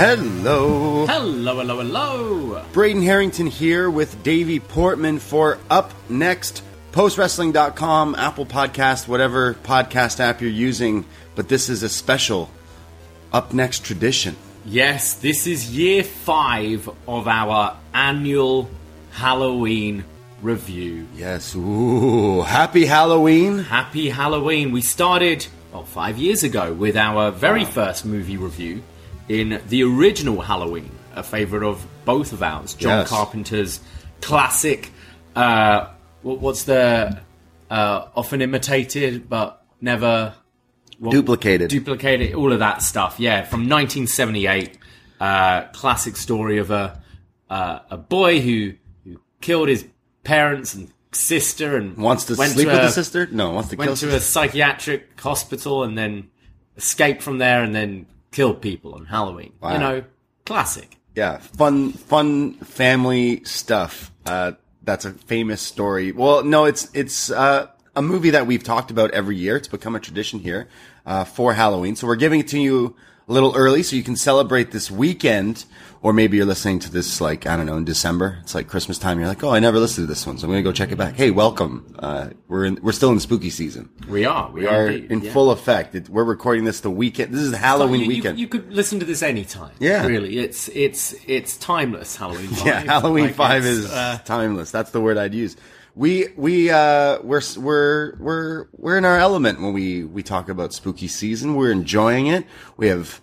Hello. Hello, hello, hello. Braden Herrington here with Davie Portman for Up Next, postwrestling.com, Apple Podcast, whatever podcast app you're using. But this is a special Up Next tradition. Yes, this is year five of our annual Halloween review. Yes. Ooh. Happy Halloween. Happy Halloween. We started, well, five years ago with our very first movie review in the original Halloween, a favorite of both of ours, John Yes. Carpenter's classic. Uh, what's the uh, often imitated but never what- Duplicated. duplicated, all of that stuff. Yeah, from 1978, uh, classic story of a uh, a boy who who killed his parents and sister and Wants to sleep with a- the sister? No, wants to kill Went to a psychiatric hospital and then escaped from there and then killed people on Halloween. Wow. You know, classic. Yeah, fun, fun family stuff. Uh, that's a famous story. Well, no, it's it's uh, a movie that we've talked about every year. It's become a tradition here uh, for Halloween. So we're giving it to you a little early so you can celebrate this weekend. Or maybe you're listening to this like I don't know in December. It's like Christmas time. You're like, oh, I never listened to this one, so I'm gonna go check it back. Hey, welcome. Uh, we're in, we're still in spooky season. We are. We, We are indeed, in yeah. full effect. It, we're recording this the weekend. This is Halloween You- you- weekend. You, could listen to this anytime. Yeah. really. It's it's it's timeless. Halloween. Five. Yeah, Halloween Like, Five is uh, timeless. That's the word I'd use. We we uh we're we're we're we're in our element when we we talk about spooky season. We're enjoying it. We have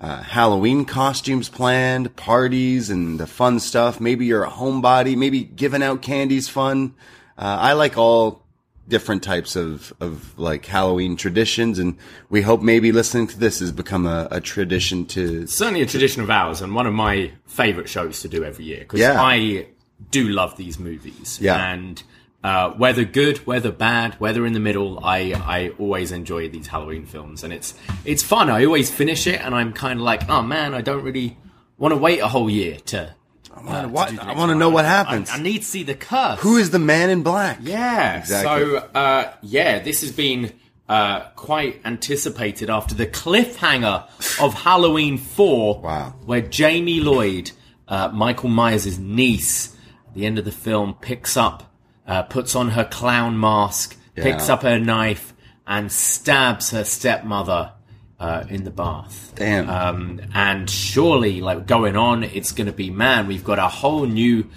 uh, Halloween costumes planned, parties, and the fun stuff. Maybe you're a homebody. Maybe giving out candy's fun. Uh, I like all different types of of like Halloween traditions, and we hope maybe listening to this has become a, a tradition to certainly a tradition of ours and one of my favorite shows to do every year because Yeah. I do love these movies. Yeah. And uh, whether good, whether bad, whether in the middle, I I always enjoy these Halloween films and it's it's fun. I always finish it and I'm kind of like, oh man, I don't really want to wait a whole year to. I wanna what- I know what happens. I, I need to see the curse. who is the man in black? Yeah. Exactly. So, uh, yeah, this has been uh, quite anticipated after the cliffhanger of Halloween 4. Wow. Where Jamie Lloyd, uh, Michael Myers' niece, at the end of the film, picks up, uh, puts on her clown mask, picks up her knife, and stabs her stepmother. Uh, in the bath. Damn. Um, and surely, like going on, it's going to be man. We've got a whole new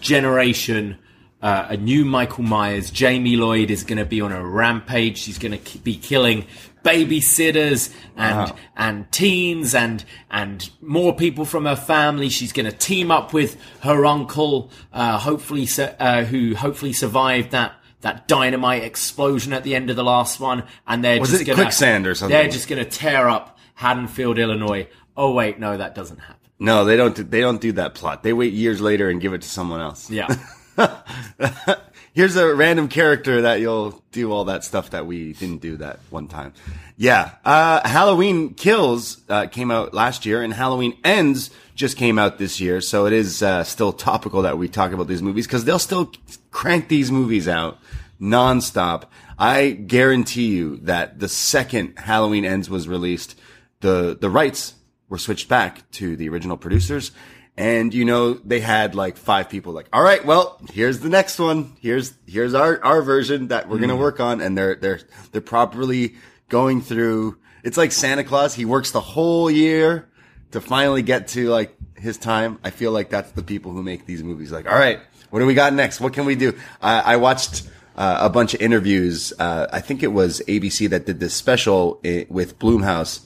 generation, uh, a new Michael Myers. Jamie Lloyd is going to be on a rampage. She's going to be killing babysitters and Wow. and teens and and more people from her family. She's going to team up with her uncle, uh, hopefully uh, who hopefully survived that that dynamite explosion at the end of the last one, and they're Was just it gonna quicksand or something? They're just gonna tear up Haddonfield, Illinois. Oh wait, no, that doesn't happen. No, they don't. They don't do that plot. They wait years later and give it to someone else. Yeah. Here's a random character that you'll do all that stuff that we didn't do that one time. Yeah. Uh, Halloween Kills uh, came out last year, and Halloween Ends just came out this year. So it is uh, still topical that we talk about these movies because they'll still crank these movies out nonstop. I guarantee you that the second Halloween Ends was released, the the rights were switched back to the original producers. And you know, they had like five people like, all right, well, here's the next one. Here's, here's our, our version that we're going to work on. And they're, they're, they're properly going through. It's like Santa Claus. He works the whole year to finally get to like his time. I feel like that's the people who make these movies. Like, all right, what do we got next? What can we do? I, I watched uh, a bunch of interviews. Uh, I think it was ABC that did this special with Blumhouse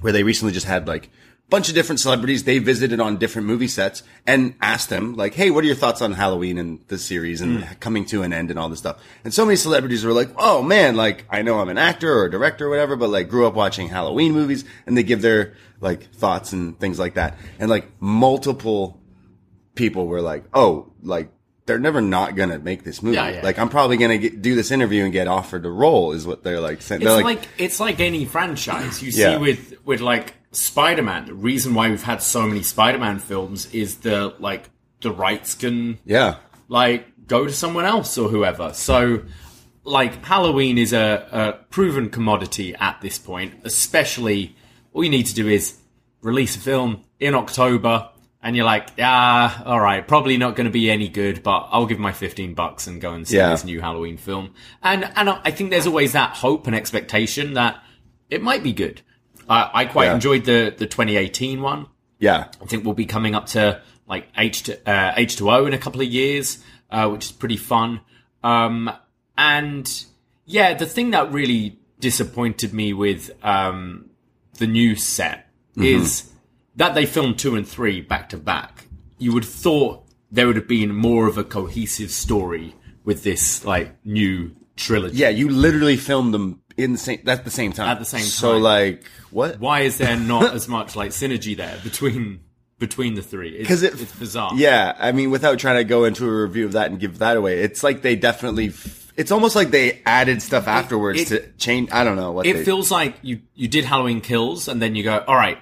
where they recently just had like bunch of different celebrities they visited on different movie sets and asked them like, Hey, what are your thoughts on Halloween and the series and hmm. coming to an end and all this stuff? And so many celebrities were like, Oh man, like I know I'm an actor or a director or whatever, but like grew up watching Halloween movies and they give their like thoughts and things like that. And like multiple people were like, Oh, like they're never not gonna make this movie. Yeah, yeah. Like I'm probably gonna get, do this interview and get offered a role is what they're like saying. It's They're like, it's like any franchise you see with with like Spider-Man. The reason why we've had so many Spider-Man films is the like the rights can yeah. like go to someone else or whoever. So like Halloween is a, a proven commodity at this point, especially all you need to do is release a film in October and you're like, ah, all right, probably not going to be any good, but I'll give my 15 bucks and go and see Yeah. this new Halloween film. And, and I think there's always that hope and expectation that it might be good. I I quite Yeah. enjoyed the, the 2018 one. Yeah. I think we'll be coming up to like H to uh, H2O in a couple of years, uh, which is pretty fun. Um, and yeah, the thing that really disappointed me with um, the new set is that they filmed two and three back to back. You would have thought there would have been more of a cohesive story with this like new trilogy. Yeah, you literally filmed them in the same at the same time. At the same time. So like what? Why is there not as much like synergy there between between the three? Because It's, it, it's bizarre. Yeah, I mean, without trying to go into a review of that and give that away, it's like they definitely. f- It's almost like they added stuff afterwards it- to change. I don't know what it they, feels like you you did Halloween Kills and then you go, all right,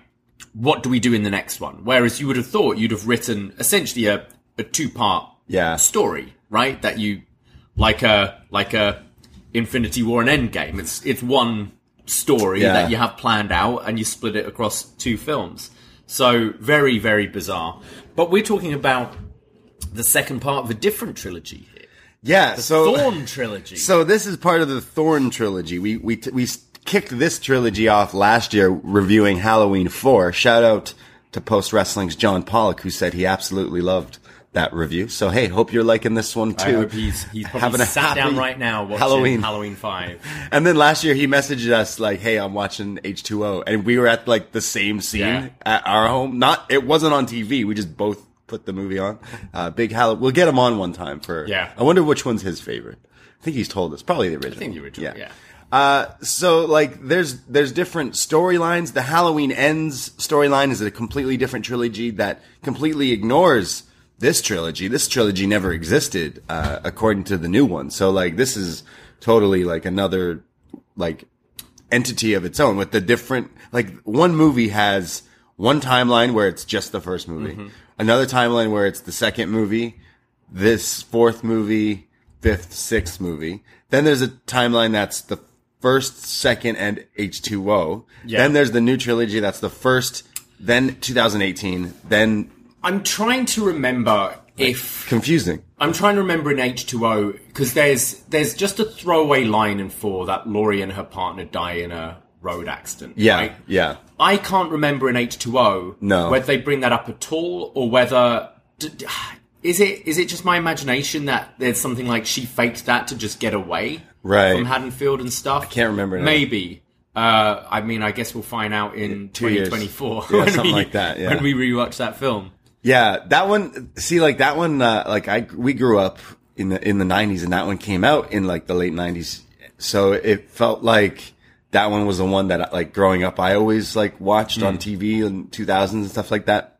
what do we do in the next one? Whereas you would have thought you'd have written essentially a, a two part Yeah. story, right? That you like a like a Infinity War and Endgame. It's it's one story Yeah. that you have planned out and you split it across two films. So very very bizarre. But we're talking about the second part of a different trilogy here. Yeah, so Thorn trilogy. So this is part of the Thorn trilogy. We we t- we kicked this trilogy off last year reviewing Halloween Four. Shout out to Post Wrestling's John Pollock who said he absolutely loved that review. So hey, hope you're liking this one too. I hope he's he's Having a sat down right now watching Halloween. Halloween Five. And then last year he messaged us like, "Hey, I'm watching H2O," and we were at like the same scene Yeah. at our home. Not it wasn't on TV. We just both put the movie on. Uh, big Halloween. We'll get him on one time for. Yeah. I wonder which one's his favorite. I think he's told us. Probably the original. I think the original, yeah. Uh, so like there's there's different storylines. The Halloween Ends storyline is a completely different trilogy that completely ignores this trilogy. This trilogy never existed, uh, according to the new one. So like this is totally like another like entity of its own with the different like one movie has one timeline where it's just the first movie, Mm-hmm. another timeline where it's the second movie, this fourth movie, fifth, sixth movie. Then there's a timeline that's the first, second, and H2O. Yeah. Then there's the new trilogy that's the first, then 2018, then I'm trying to remember if confusing. I'm trying to remember in H2O because there's there's just a throwaway line in four that Laurie and her partner die in a road accident. Yeah, right? yeah. I can't remember in H2O No. whether they bring that up at all or whether is it is it just my imagination that there's something like she faked that to just get away Right. from Haddonfield and stuff. I can't remember now. Maybe. Uh, I mean, I guess we'll find out in Two 2024 Yeah, when something we, like that, yeah. when we rewatch that film. Yeah, that one. See, like that one. Uh, like I, we grew up in the in the '90s, and that one came out in like the late '90s. So it felt like that one was the one that like growing up I always like watched on TV in 2000s and stuff like that.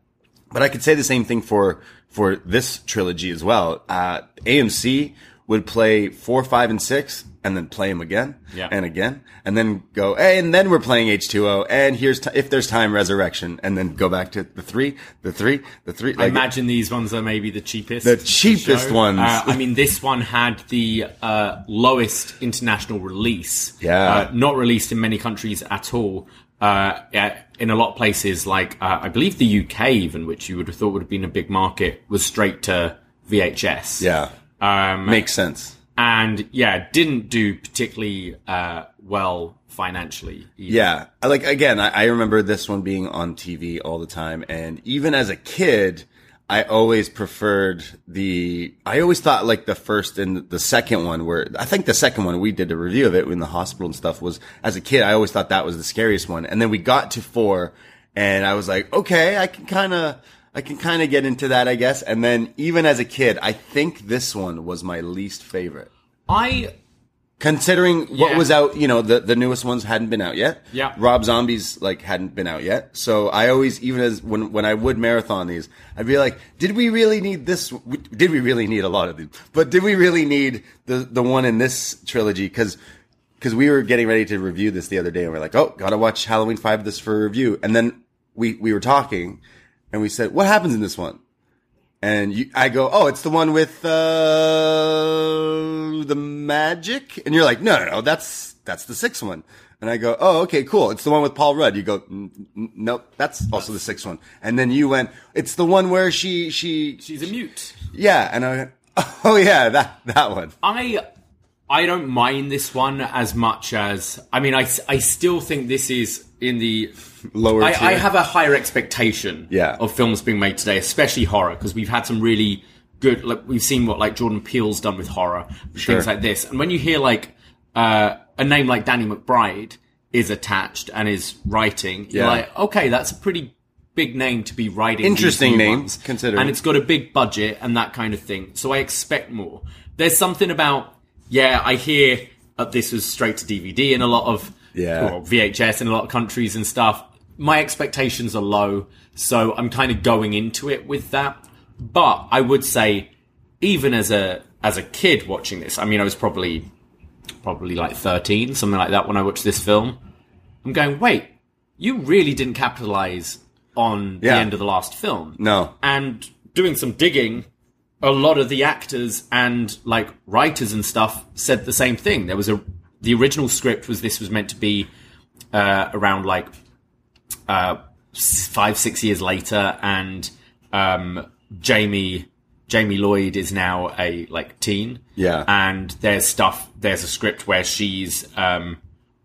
But I could say the same thing for for this trilogy as well. Uh, AMC would play four, five, and six, and then play them again Yeah. and again, and then go, hey, and then we're playing H2O, and here's t- if there's time, Resurrection, and then go back to the three, the three, the three. I imagine these ones are maybe the cheapest. The cheapest ones. Uh, I mean, this one had the uh, lowest international release. Yeah. Uh, not released in many countries at all. Uh, yeah, in a lot of places, like uh, I believe the UK, even which you would have thought would have been a big market, was straight to VHS. yeah, Um, makes sense. And yeah, didn't do particularly uh, well financially. either. Yeah. Like, again, I, I remember this one being on TV all the time. And even as a kid, I always preferred the, I always thought like the first and the second one were, I think the second one, we did a review of it in the hospital and stuff was, as a kid, I always thought that was the scariest one. And then we got to four and I was like, okay, I can kind of, I can kind of get into that, I guess. And then even as a kid, I think this one was my least favorite. I Considering what Yeah. was out, you know, the, the newest ones hadn't been out yet. Yeah. Rob Zombies like hadn't been out yet. So I always, even as when when I would marathon these, I'd be like, did we really need this? Did we really need a lot of these? But did we really need the the one in this trilogy? Because because we were getting ready to review this the other day, and we're like, oh, gotta watch Halloween Five this for review. And then we we were talking, and we said, what happens in this one? And you, I go, oh, it's the one with uh, the magic, and you're like, no, no, no, that's that's the sixth one. And I go, oh, okay, cool. It's the one with Paul Rudd. You go, "N- n- nope, that's also the sixth one. And then you went, it's the one where she she she's a mute. yeah, and I went, oh yeah, that that one. I I don't mind this one as much as I mean I, I still think this is in the Lower I, tier. I have a higher expectation Yeah. of films being made today, especially horror, because we've had some really good like we've seen what like Jordan Peele's done with horror, Sure. things like this. And when you hear like uh, a name like Danny McBride is attached and is writing, you're like, okay, that's a pretty big name to be writing. Interesting new name, ones. considering. and it's got a big budget and that kind of thing. So I expect more. There's something about yeah, I hear uh, this was straight to DVD in a lot of Yeah. or VHS in a lot of countries and stuff. My expectations are low, so I'm kind of going into it with that. But I would say, even as a as a kid watching this, I mean, I was probably probably like 13, something like that, when I watched this film. I'm going, wait, you really didn't capitalize on the end of the last film. No. And doing some digging, a lot of the actors and like writers and stuff said the same thing. There was a the original script was this was meant to be uh, around like uh, five six years later, and um, Jamie Jamie Lloyd is now a like teen. Yeah. and there's stuff. There's a script where she's um,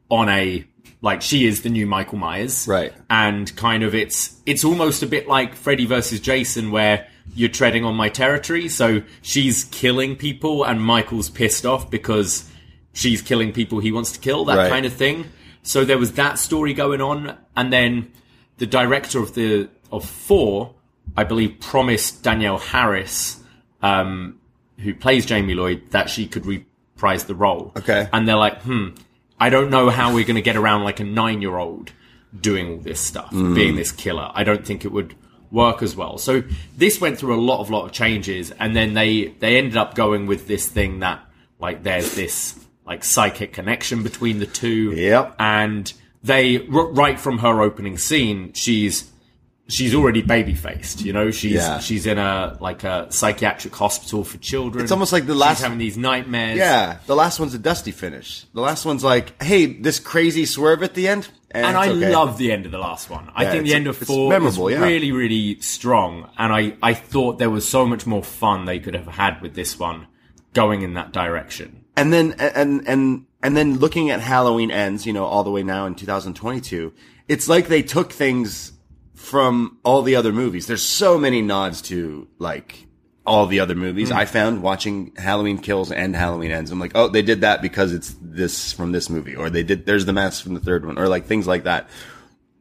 on a like she is the new Michael Myers, Right. And kind of it's it's almost a bit like Freddy versus Jason, where you're treading on my territory. So she's killing people, and Michael's pissed off because she's killing people he wants to kill. That Right. kind of thing. So there was that story going on, and then the director of the of four, I believe, promised Danielle Harris, um, who plays Jamie Lloyd, that she could reprise the role. Okay. and they're like, hmm, I don't know how we're going to get around like a nine year old doing all this stuff, being this killer. I don't think it would work as well. So this went through a lot of lot of changes, and then they they ended up going with this thing that like there's this like psychic connection between the two. Yep. And they r- right from her opening scene, she's she's already baby faced. You know, she's Yeah. she's in a like a psychiatric hospital for children. It's almost like the last- she's having these nightmares. Yeah, the last one's a dusty finish. The last one's like, hey, this crazy swerve at the end. Eh, and it's I okay. love the end of the last one. I think the end of four memorable, was yeah. really, really strong, and I, I thought there was so much more fun they could have had with this one, going in that direction. And then and and and then looking at Halloween ends, you know, all the way now in 2022, it's like they took things from all the other movies. There's so many nods to like all the other movies. Hmm. I found watching Halloween Kills and Halloween Ends. I'm like, oh, they did that because it's this from this movie, or they did. There's the mask from the third one, or like things like that.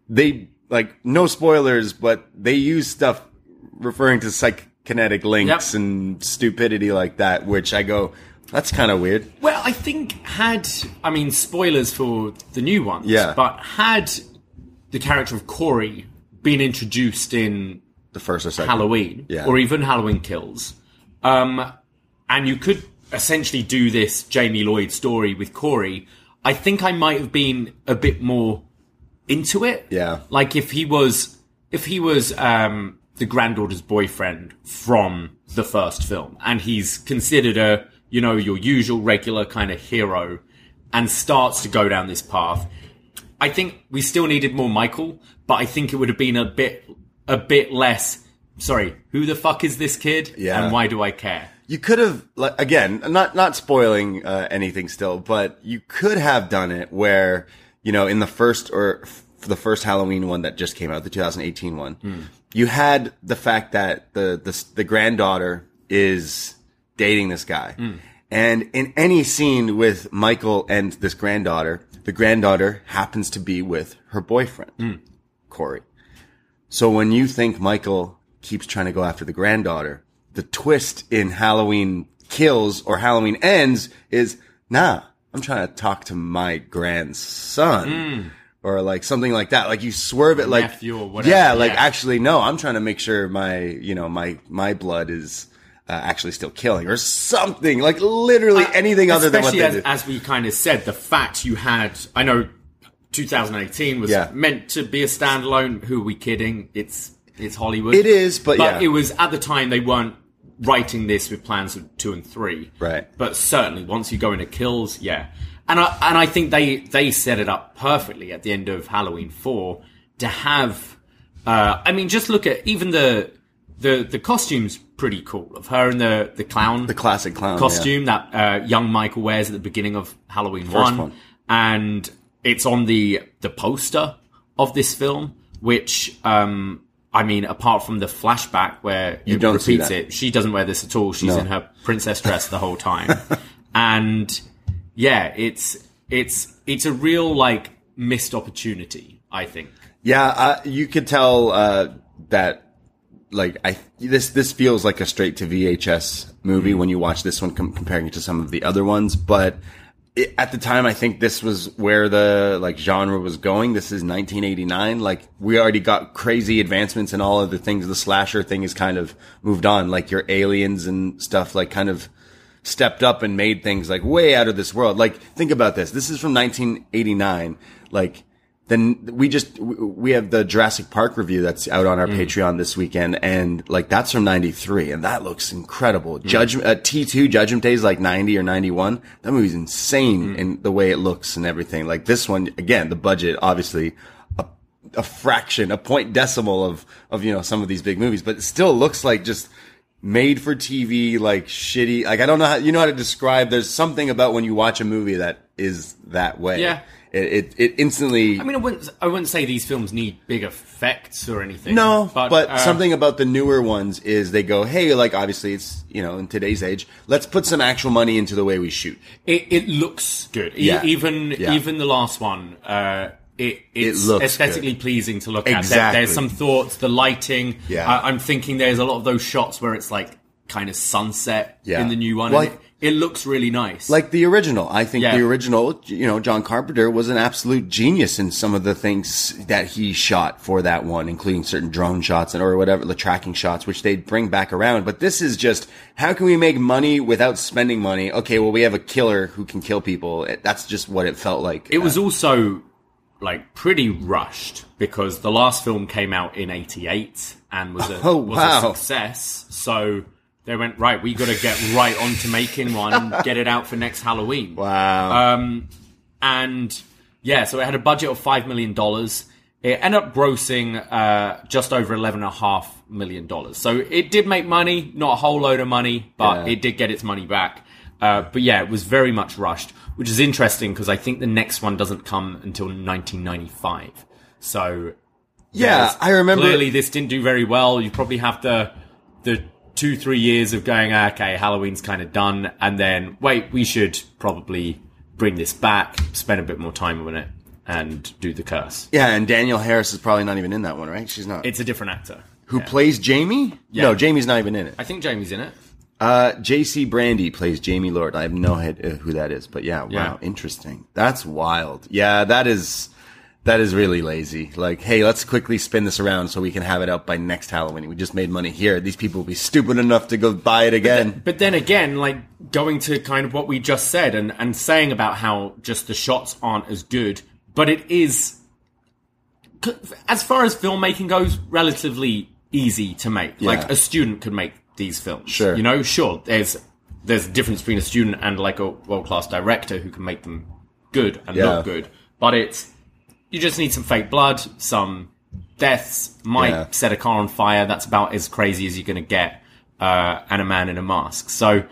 They like no spoilers, but they use stuff referring to psychokinetic links Yep. and stupidity like that, which I go, that's kind of weird. Well, I think had I mean spoilers for the new ones, Yeah. but had the character of Corey been introduced in The first or second. Halloween, Yeah. or even Halloween Kills, um, and you could essentially do this Jamie Lloyd story with Corey, I think I might have been a bit more into it. Yeah. like if he was if he was um, the granddaughter's boyfriend from the first film, and he's considered a you know your usual regular kind of hero, and starts to go down this path. I think we still needed more Michael, but I think it would have been a bit a bit less. Sorry, who the fuck is this kid? Yeah. and why do I care? You could have, like, again, not not spoiling uh, anything still, but you could have done it where, you know, in the first or f- the first Halloween one that just came out, the 2018 one, you had the fact that the the, the granddaughter is dating this guy, hmm. and in any scene with Michael and this granddaughter, the granddaughter happens to be with her boyfriend, hmm. Corey. So when you think Michael keeps trying to go after the granddaughter, the twist in Halloween Kills or Halloween Ends is, nah, I'm trying to talk to my grandson. Hmm. Or like something like that. Like you swerve it like, or whatever, yeah, like yeah. actually, no, I'm trying to make sure my, you know, my, my blood is uh, actually still killing or something. Like literally anything other than what they as, do. as we kind of said, the fact you had, I know 2018 was Yeah. meant to be a standalone. Who are we kidding? It's it's Hollywood. It is, but yeah. it was at the time they weren't writing this with plans of two and three. Right. But certainly once you go into kills, yeah. And I and I think they they set it up perfectly at the end of Halloween four to have. Uh, I mean, just look at even the the the costumes pretty cool of her and the the clown The classic clown. yeah. costume that uh, young Michael wears at the beginning of Halloween one, one. and it's on the the poster of this film. Which, um, I mean, apart from the flashback where You don't see repeats it, she doesn't wear this at all. She's No. in her princess dress the whole time, and yeah, it's it's it's a real like missed opportunity. I think. Yeah, uh, you could tell uh, that like I this this feels like a straight to VHS movie mm-hmm. when you watch this one com- comparing it to some of the other ones, but it, at the time I think this was where the like genre was going. This is 1989. Like we already got crazy advancements in all of the things. The slasher thing is kind of moved on. Like your aliens and stuff like kind of stepped up and made things like way out of this world. Like, think about this. This is from 1989. Like, then we just, we have the Jurassic Park review that's out on our mm. Patreon this weekend. And like, that's from 93 and that looks incredible. Mm. Judgment, uh, T2 Judgment Day is like 90 or 91. That movie's insane mm. in the way it looks and everything. Like this one, again, the budget, obviously, a, a fraction, a point decimal of, of, you know, some of these big movies, but it still looks like just, made for TV, like shitty. Like I don't know how you know how to describe. There's something about when you watch a movie that is that way. Yeah. It it, it instantly. I mean, I wouldn't I wouldn't say these films need big effects or anything. no, but, uh, something about the newer ones is they go, hey, like obviously it's you know in today's age, let's put some actual money into the way we shoot. It, it looks good. E- Yeah. Even Yeah. even the last one, uh, it it's looks aesthetically good. pleasing to look at. There, Exactly. there's some thoughts, the lighting. Yeah. I, I'm thinking there's a lot of those shots where it's like kind of sunset Yeah. in the new one. Well, and it, looks really nice. Like the original, I think Yeah. the original, you know, John Carpenter was an absolute genius in some of the things that he shot for that one, including certain drone shots and or whatever the tracking shots, which they'd bring back around. But this is just how can we make money without spending money? Okay, well, we have a killer who can kill people. That's just what it felt like. it was uh, also like pretty rushed because the last film came out in '88 and was a Oh, was wow. a success. So they went right. We got to get right on to making one and get it out for next Halloween. wow. Um, and yeah, so it had a budget of five million dollars. It ended up grossing uh, just over eleven and a half million dollars. So it did make money, not a whole load of money, but Yeah. it did get its money back. Uh, but yeah, it was very much rushed, which is interesting because I think the next one doesn't come until 1995. So yeah, I remember. clearly this didn't do very well. You probably have the the two three years of going "Ah, okay, Halloween's kind of done, and then wait, we should probably bring this back, spend a bit more time on it, and do the curse. yeah, and Danielle Harris is probably not even in that one, right? She's not. It's a different actor. Who plays Jamie? Yeah. No, Jamie's not even in it. I think Jamie's in it. Uh, J.C. Brandy plays Jamie Lloyd. I have no idea who that is, but yeah, Yeah. wow, interesting. That's wild. Yeah, that is that is really lazy. Like, hey, let's quickly spin this around so we can have it out by next Halloween. We just made money here. These people will be stupid enough to go buy it again. But then again, like going to kind of what we just said and, and saying about how just the shots aren't as good, but it is, as far as filmmaking goes, relatively easy to make. Yeah. Like a student could make these films. Sure. You know, sure, there's there's a difference between a student and like a world class director who can make them good and Yeah. look good. But it's you just need some fake blood, some deaths, might Yeah. set a car on fire. That's about as crazy as you're going to get, uh, and a man in a mask. So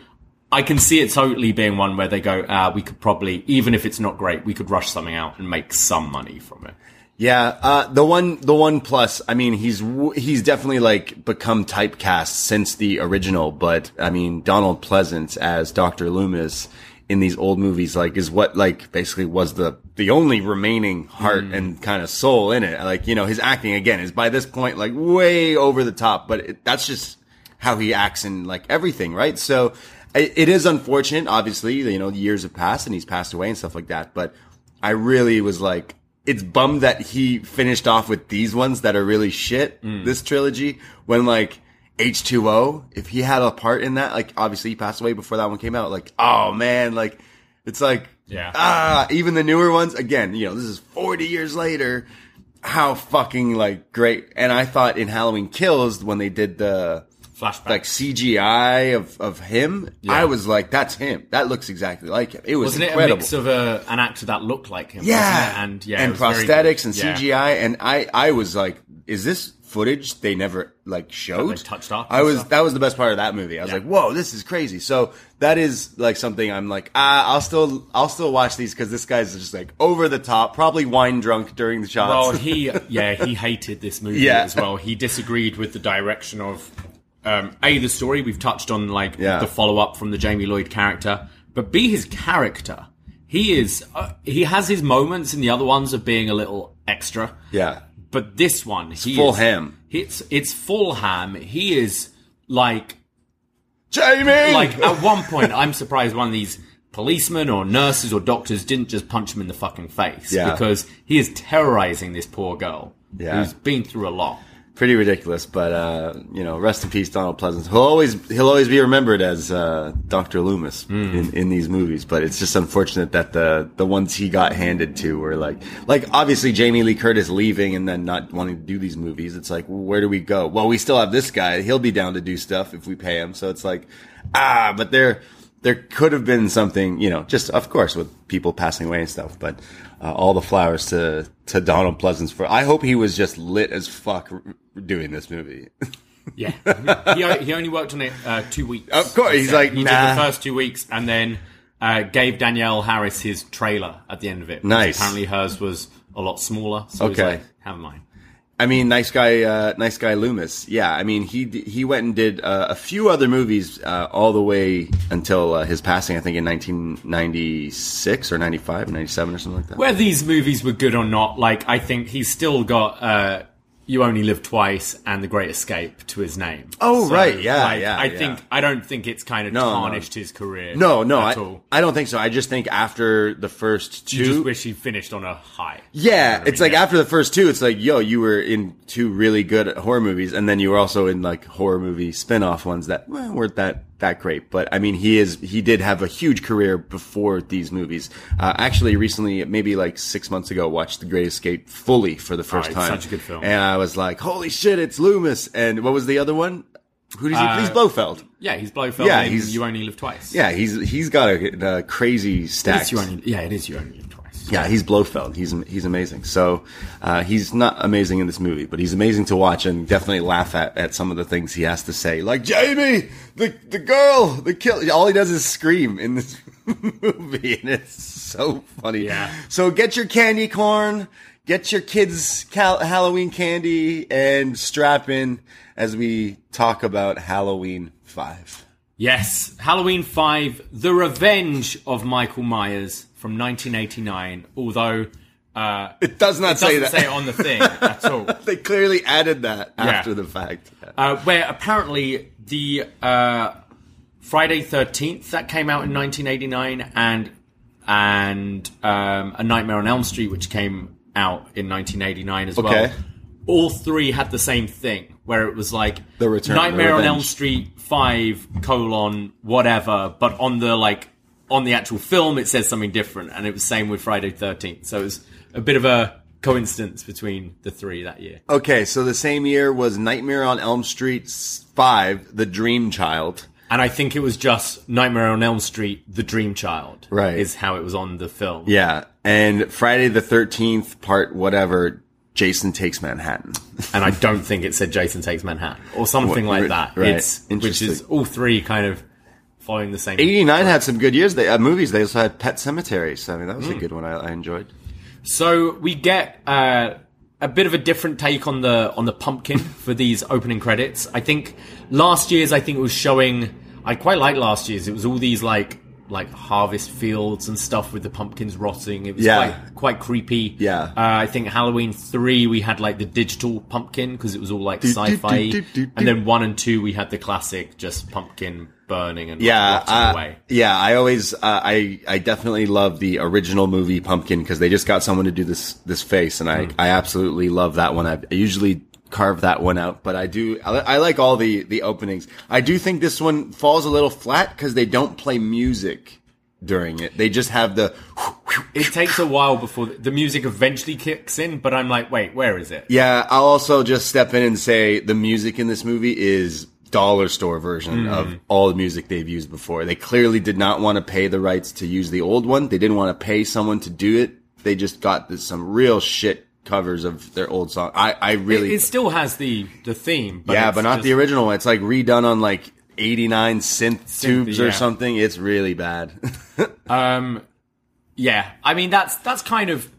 I can see it totally being one where they go, uh, we could probably, even if it's not great, we could rush something out and make some money from it. Yeah, uh, the one, the one plus. I mean, he's he's definitely like become typecast since the original. But I mean, Donald Pleasence as Doctor Loomis in these old movies, like, is what like basically was the the only remaining heart and kind of soul in it. Like, you know, his acting again is by this point like way over the top. But it, that's just how he acts in like everything, right? So it, it is unfortunate. Obviously, you know, years have passed and he's passed away and stuff like that. But I really was like, it's bummed that he finished off with these ones that are really shit. Mm. This trilogy, when like H2O, if he had a part in that, like obviously he passed away before that one came out. Like, oh man, like it's like, Yeah. ah, even the newer ones. Again, you know, this is 40 years later. How fucking like great. And I thought in Halloween Kills when they did the Flashback. like CGI of of him, I was like, that's him. That looks exactly like him. It was Wasn't it a mix of a, an actor that looked like him? Yeah, and yeah, and prosthetics and Yeah. CGI, and I, I was like, is this footage they never like showed? they touched up I was stuff? that was the best part of that movie. I was like, whoa, this is crazy. So that is like something I'm like, ah, I'll still, I'll still watch these because this guy's just like over the top, probably wine drunk during the shots. Well, he yeah he hated this movie Yeah. as well. He disagreed with the direction of um, a the story. We've touched on like Yeah. the follow up from the Jamie Lloyd character, but b his character. He is uh, he has his moments in the other ones of being a little extra. yeah, But this one, he full is, ham. It's it's full ham. He is like Jamie. like at one point, I'm surprised one of these policemen or nurses or doctors didn't just punch him in the fucking face Yeah. because he is terrorizing this poor girl Yeah. who's been through a lot. Pretty ridiculous. But uh, you know, rest in peace, Donald Pleasence. He'll always he'll always be remembered as uh, Doctor Loomis in, in these movies. But it's just unfortunate that the the ones he got handed to were like like obviously Jamie Lee Curtis leaving and then not wanting to do these movies. It's like where do we go? Well, we still have this guy. He'll be down to do stuff if we pay him. So it's like ah, but there there could have been something, you know, just of course with people passing away and stuff, but uh, all the flowers to to Donald Pleasence for. I hope he was just lit as fuck r- doing this movie. Yeah, he, he only worked on it uh, two weeks. Of course, he's like, he nah. did the first two weeks, and then uh, gave Danielle Harris his trailer at the end of it. Nice. Apparently, hers was a lot smaller. So Okay. like, have mine. I mean, nice guy, uh, nice guy Loomis. Yeah, I mean, he he went and did uh, a few other movies uh, all the way until uh, his passing. I think in 1996 or 95, 97 or something like that. Whether these movies were good or not, like I think he's still got uh, "You Only Live Twice" and "The Great Escape" to his name. Oh, right. Yeah, like, yeah, I yeah. think I don't think it's kind of No, no. tarnished his career. no, no, at I, all. I don't think so. I just think after the first two, You just wish he finished on a high. Yeah, it's like after the first two, it's like, yo, you were in two really good horror movies, and then you were also in like horror movie spin-off ones that well, weren't that that great. But I mean, he is he did have a huge career before these movies. Uh, actually, recently, maybe like six months ago, watched The Great Escape fully for the first it's time. such a good film. and I was like, holy shit, it's Loomis. And what was the other one? Who does he? Uh, he's Blofeld. Yeah, he's Blofeld. Yeah, he's- You Only Live Twice. Yeah, he's he's got a, a crazy stack. It's you only, yeah, it is You Only Live. Yeah, he's Blofeld. He's he's amazing. So uh, he's not amazing in this movie, but he's amazing to watch and definitely laugh at, at some of the things he has to say. Like Jamie, the the girl, the kill. All he does is scream in this movie, and it's so funny. Yeah. So get your candy corn, get your kids' cal- Halloween candy, and strap in as we talk about Halloween Five. Yes, Halloween 5, The Revenge of Michael Myers from 1989. Although Uh, It does not it say that. say it on the thing at all. they clearly added that Yeah. after the fact. Uh, where apparently the uh, Friday Thirteenth that came out in 1989, and and um, A Nightmare on Elm Street, which came out in 1989 as well. All three had the same thing, where it was like The Return- Nightmare the on Elm Street Five colon whatever, but on the like on the actual film it says something different, and it was same with Friday Thirteenth. So it was a bit of a coincidence between the three that year. Okay, so the same year was Nightmare on Elm Street 5, The Dream Child. And I think it was just Nightmare on Elm Street, The Dream Child. Right. Is how it was on the film. Yeah, and Friday the 13th, part whatever, Jason Takes Manhattan. And I don't think it said Jason Takes Manhattan or something What- like that. right. It's, which is all three kind of following the same. 89 had some good years. They, uh, movies, they also had Pet Sematary, so I mean, that was a good one I, I enjoyed. So we get uh, a bit of a different take on the on the pumpkin for these opening credits. I think last year's I think it was showing. I quite like last year's. It was all these like like harvest fields and stuff with the pumpkins rotting. It was Yeah. quite quite creepy. Yeah. Uh, I think Halloween three we had like the digital pumpkin because it was all like sci-fi, do, do, do, do. and then one and two we had the classic just pumpkin burning and Yeah, uh, away. yeah. I always, uh, I, I definitely love the original movie Pumpkin because they just got someone to do this, this face, and I, Hmm. I absolutely love that one. I, I usually carve that one out, but I do, I, I like all the, the openings. I do think this one falls a little flat because they don't play music during it. They just have the. It takes a while before the- music eventually kicks in, but I'm like, wait, where is it? Yeah, I'll also just step in and say the music in this movie is dollar store version Hmm. of all the music they've used before. They clearly did not want to pay the rights to use the old one. They didn't want to pay someone to do it. They just got this, some real shit covers of their old song. I, I really, It still has the the theme, but yeah, but not just- the original one. It's like redone on like 89 synth tubes yeah. or something. It's really bad. Um, yeah, I mean that's that's kind of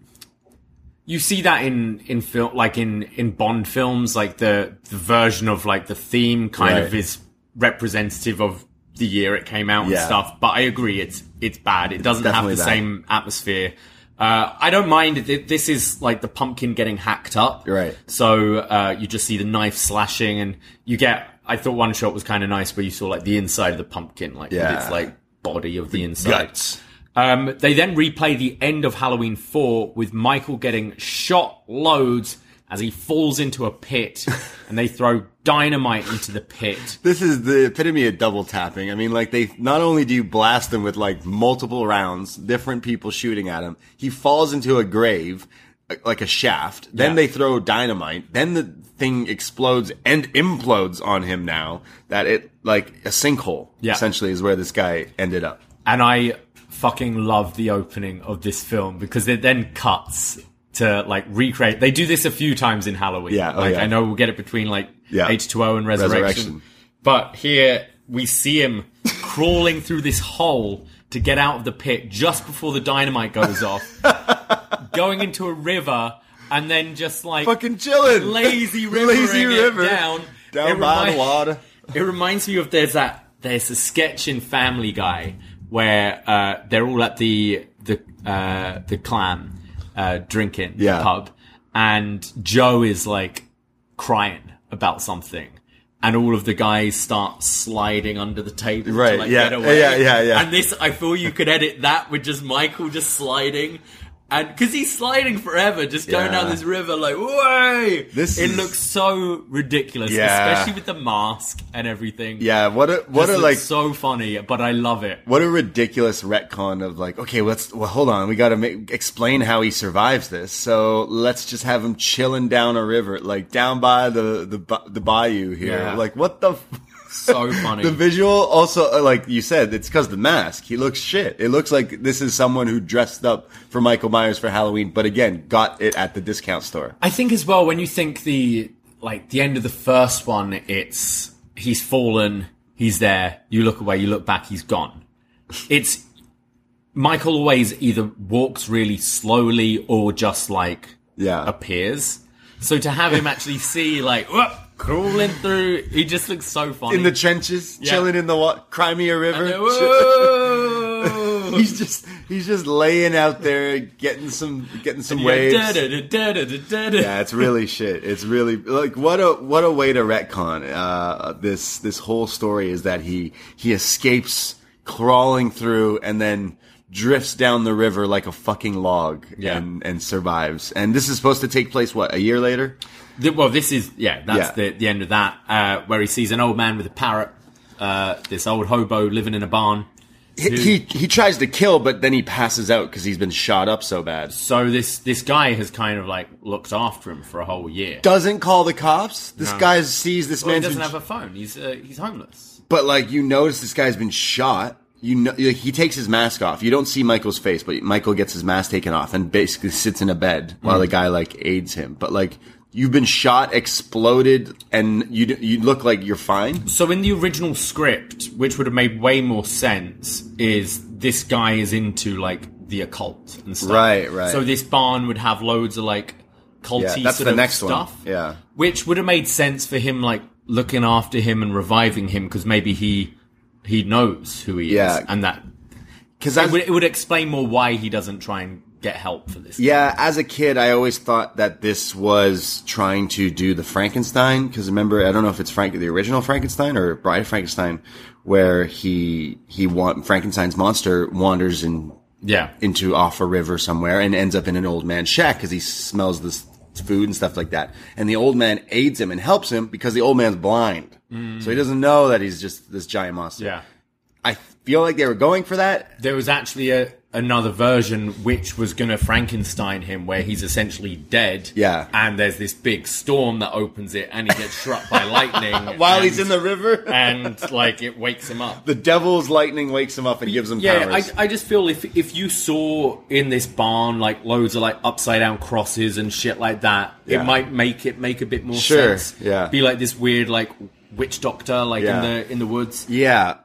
you see that in in film like in in Bond films, like the the version of like the theme kind of is representative of the year it came out and Yeah. stuff. But I agree, it's it's bad. It doesn't have the bad. same atmosphere. Uh, I don't mind. This is like the pumpkin getting hacked up. Right. So uh, you just see the knife slashing, and you get. I thought one shot was kind of nice, where you saw like the inside of the pumpkin, like Yeah. its like body of the inside. Guts. Um, they then replay the end of Halloween 4 with Michael getting shot loads as he falls into a pit and they throw dynamite into the pit. This is the epitome of double tapping. I mean, like they not only do you blast him with like multiple rounds, different people shooting at him, he falls into a grave uh, like a shaft. Then Yeah. they throw dynamite. Then the thing explodes and implodes on him. Now that it like a sinkhole Yeah. essentially is where this guy ended up. And I fucking love the opening of this film because it then cuts to like recreate. They do this a few times in Halloween. Yeah, oh, like yeah. I know we'll get it between like Yeah. H2O and Resurrection. Resurrection. But here we see him crawling through this hole to get out of the pit just before the dynamite goes off, going into a river, and then just like Fucking chilling, lazy rivering lazy river down. down It by remi- the water. It reminds me of there's that there's a sketch in Family Guy where uh, they're all at the the uh, the clan uh, drinking Yeah. pub, and Joe is like crying about something. And all of the guys start sliding under the table to Right, like yeah, get away. yeah, yeah, yeah. And this, I feel you could edit that with just Michael just sliding, and because he's sliding forever, just going Yeah. down this river like, way. This it is- looks so ridiculous, Yeah. especially with the mask and everything. Yeah, what a what a looks like so funny, but I love it. What a ridiculous retcon of like, okay, let's well, hold on, we got to make, explain how he survives this. So let's just have him chilling down a river, like down by the the ba- the bayou here. Yeah. Like, what the. F- So funny. the visual also, uh, like you said, it's because the mask. He looks shit. It looks like this is someone who dressed up for Michael Myers for Halloween, but again, got it at the discount store. I think as well when you think the like the end of the first one, it's he's fallen, he's there. You look away, you look back, he's gone. It's Michael always either walks really slowly or just like Yeah. appears. So to have him actually see like whoop, crawling through, he just looks so funny. In the trenches, Yeah. chilling in the wa- Crimea River. Then, he's just he's just laying out there getting some getting some waves. Yeah, it's really shit. It's really like what a what a way to retcon uh, this this whole story is that he he escapes crawling through and then drifts down the river like a fucking log Yeah. and and survives. And this is supposed to take place what a year later. Th- Well, this is yeah, that's Yeah. the the end of that. Uh, where he sees an old man with a parrot, uh, this old hobo living in a barn. He, he he tries to kill, but then he passes out because he's been shot up so bad. So this this guy has kind of like looked after him for a whole year. Doesn't call the cops. This guy sees this Well, he doesn't been have a phone. He's uh, he's homeless. But like you notice this guy's been shot. You know he takes his mask off. You don't see Michael's face, but Michael gets his mask taken off and basically sits in a bed while the mm. guy like aids him. But like you've been shot, exploded, and you you look like you're fine. So in the original script, which would have made way more sense, is this guy is into like the occult and stuff. Right, right. So this barn would have loads of like culty Yeah, that's sort the of next one. stuff. Yeah. Which would have made sense for him like looking after him and reviving him because maybe he he knows who he Yeah. is and that Because it would, it would explain more why he doesn't try and get help for this. Yeah, as a kid, I always thought that this was trying to do the Frankenstein. Because remember, I don't know if it's Frank, the original Frankenstein or Bride of Frankenstein, where he he want Frankenstein's monster wanders in Yeah. into off a river somewhere and ends up in an old man's shack because he smells this food and stuff like that. And the old man aids him and helps him because the old man's blind, so he doesn't know that he's just this giant monster. Yeah. I feel like they were going for that. there was actually a another version which was going to Frankenstein him, where he's essentially dead. Yeah. and there's this big storm that opens it, and he gets struck by lightning While and- he's in the river, and like it wakes him up. the devil's lightning wakes him up and gives him Yeah, powers. I, I just feel if if you saw in this barn like loads of like upside down crosses and shit like that, Yeah. it might make it make a bit more Sure, sense. yeah. be like this weird like witch doctor like Yeah. in the in the woods. Yeah.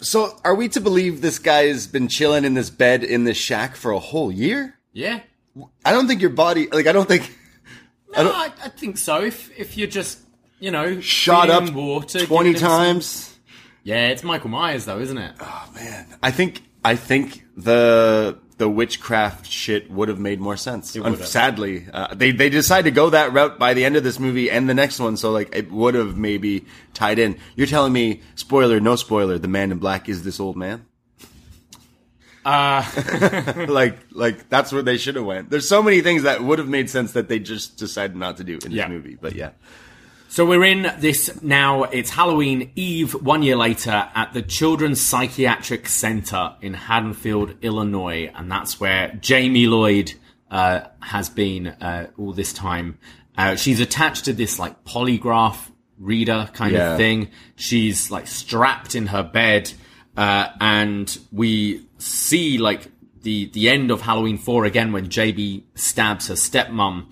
So are we to believe this guy has been chilling in this bed in this shack for a whole year? Yeah, I don't think your body, like, I don't think no, I, I think so. If if you're just you know shot up water 20 giving some- times. Yeah, it's Michael Myers though, isn't it? Oh man, I think, I think the, the witchcraft shit would have made more sense. sadly, uh, they, they decided to go that route by the end of this movie and the next one. So like, it would have maybe tied in. You're telling me, spoiler, no spoiler, the man in black is this old man? Uh, like, like that's where they should have went. There's so many things that would have made sense that they just decided not to do in Yeah. this movie. But yeah. So we're in this now. It's Halloween Eve, one year later, at the Children's Psychiatric Center in Haddonfield, Illinois, and that's where Jamie Lloyd uh, has been uh, all this time. Uh, she's attached to this like polygraph reader kind Yeah. of thing. She's like strapped in her bed, uh, and we see like the the end of Halloween Four again when JB stabs her stepmom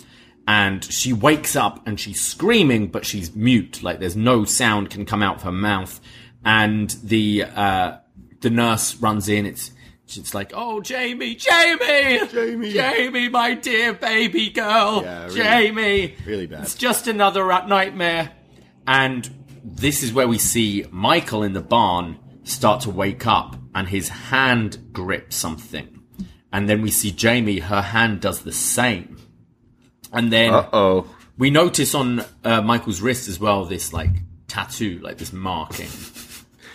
and she wakes up and she's screaming, but she's mute. Like there's no sound can come out of her mouth. And the uh, the nurse runs in. It's it's like, oh Jamie, Jamie, Jamie. Jamie, my dear baby girl, Yeah, really- Jamie, really bad. It's just another rat nightmare. And this is where we see Michael in the barn start to wake up, and his hand grips something. And then we see Jamie, her hand does the same. And then Uh oh. we notice on uh, Michael's wrist as well this like tattoo, like this marking.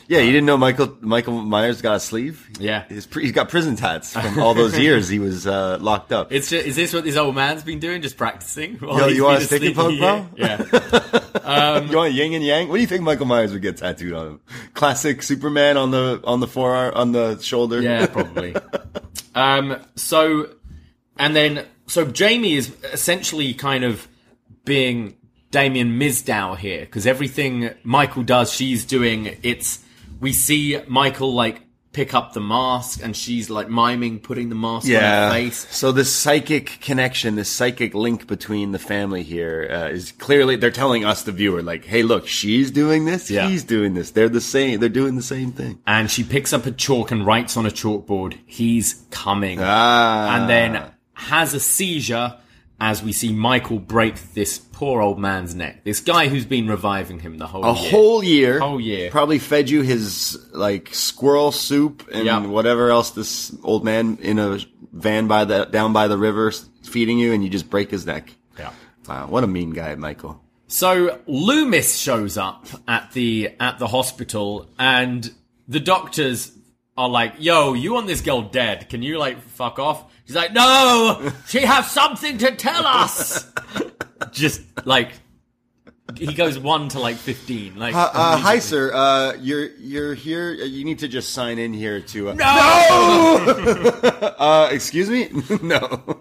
Yeah, you didn't know Michael Michael Myers got a sleeve? Yeah. He's, he's got prison tats from all those years he was uh, locked up. It's just, is this what this old man's been doing? Just practicing? Yo, you want a stick and poke, year? Yeah. you want yin and yang? What do you think Michael Myers would get tattooed on him? Classic Superman on the on the forearm on the shoulder. Yeah, probably. um, so, and then, so Jamie is essentially kind of being Damien Mizdow here, because everything Michael does, she's doing. It's, we see Michael like pick up the mask and she's like miming putting the mask on her face. So this psychic connection, this psychic link between the family here uh, is clearly they're telling us the viewer like, "Hey, look, she's doing this, Yeah. he's doing this. They're the same. They're doing the same thing." And she picks up a chalk and writes on a chalkboard, he's coming. Ah. and then has a seizure as we see Michael break this poor old man's neck. This guy who's been reviving him the whole A year. whole year. Whole year. Probably fed you his like squirrel soup and Yeah. whatever else this old man in a van by the down by the river feeding you, and you just break his neck. Yeah. Wow, what a mean guy, Michael. So Loomis shows up at the at the hospital, and the doctors are like, "Yo, you want this girl dead? Can you like fuck off?" She's like, "No, she has something to tell us." Just like he goes one to like fifteen. Like, Uh, uh, hi, sir. Uh, you're you're here. uh, You need to just sign in here to. Uh, no. uh, excuse me. no.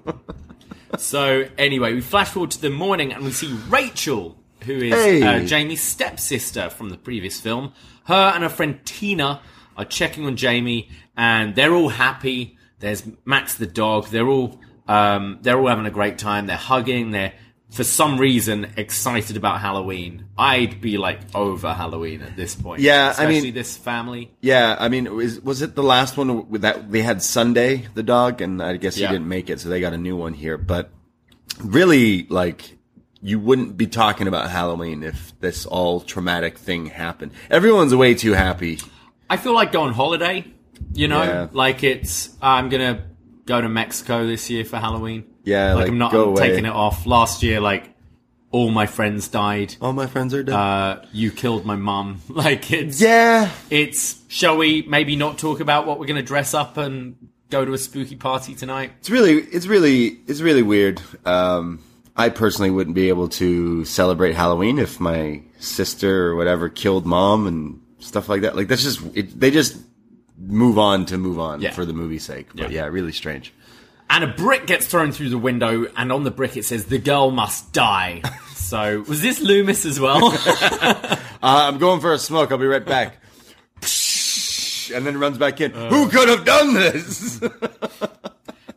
So anyway, we flash forward to the morning and we see Rachel, who is Hey. uh, Jamie's stepsister from the previous film. Her and her friend Tina are checking on Jamie, and they're all happy. There's Max the dog. They're all um, they're all having a great time. They're hugging. They're for some reason excited about Halloween. I'd be like over Halloween at this point. Yeah, I mean- this family. Yeah, I mean, was was it the last one that they had Sunday the dog, and I guess Yeah. he didn't make it, so they got a new one here. But really, like, you wouldn't be talking about Halloween if this all traumatic thing happened. Everyone's way too happy. I feel like going holiday. You know, Yeah. like it's I'm gonna go to Mexico this year for Halloween. Yeah, like, like, I'm not go I'm away. taking it off. Last year, like all my friends died. All my friends are dead. Uh, you killed my mum. Like it's yeah, It's shall we maybe not talk about what we're gonna dress up and go to a spooky party tonight? it's really, it's really, it's really weird. Um, I personally wouldn't be able to celebrate Halloween if my sister or whatever killed mom and stuff like that. Like that's just, it, they just move on to move on Yeah. for the movie's sake. But Yeah. yeah, really strange. And a brick gets thrown through the window, and on the brick it says "The girl must die." so was this Loomis as well? Uh, I'm going for a smoke. I'll be right back. and then runs back in. Who could have done this?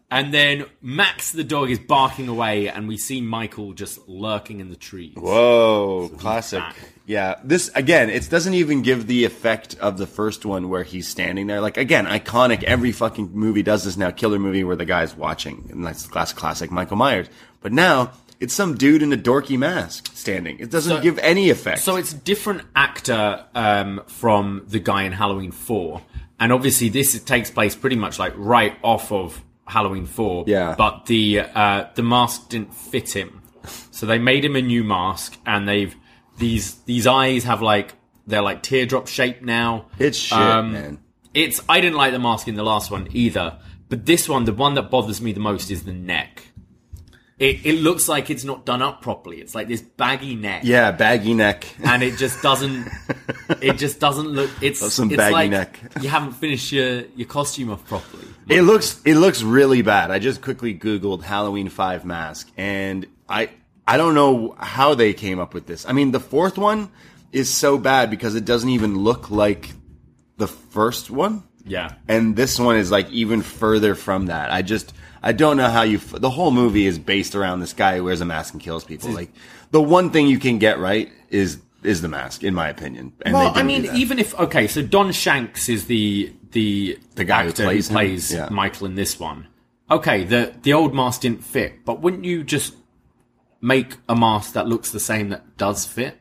And then Max the dog is barking away, and we see Michael just lurking in the trees. Whoa, classic. Yeah, this again. It doesn't even give the effect of the first one where he's standing there. Like again, iconic. Every fucking movie does this now. Killer movie where the guy's watching, and that's class classic Michael Myers. But now it's some dude in a dorky mask standing. It doesn't So- give any effect. So it's a different actor um, from the guy in Halloween 4. And obviously, this takes place pretty much like right off of Halloween 4. Yeah. But the uh, the mask didn't fit him. So they made him a new mask, and they've these these eyes have like they're like teardrop shaped now. it's shit, Um, man. It's I didn't like the mask in the last one either, but this one, the one that bothers me the most is the neck. It it looks like it's not done up properly. It's like this baggy neck, Yeah, baggy neck. and it just doesn't. It just doesn't look. It's That's some it's baggy like neck. you haven't finished your your costume off properly. It looks it looks really bad. I just quickly googled Halloween 5 mask and I I don't know how they came up with this. I mean, the fourth one is so bad because it doesn't even look like the first one. Yeah. And this one is like even further from that. I just I don't know how you f- the whole movie is based around this guy who wears a mask and kills people. Like the one thing you can get right is is the mask in my opinion. And Well, I mean, even if okay, so Don Shanks is the the The guy who plays him? plays Yeah. Michael in this one. Okay, the the old mask didn't fit, but wouldn't you just make a mask that looks the same that does fit?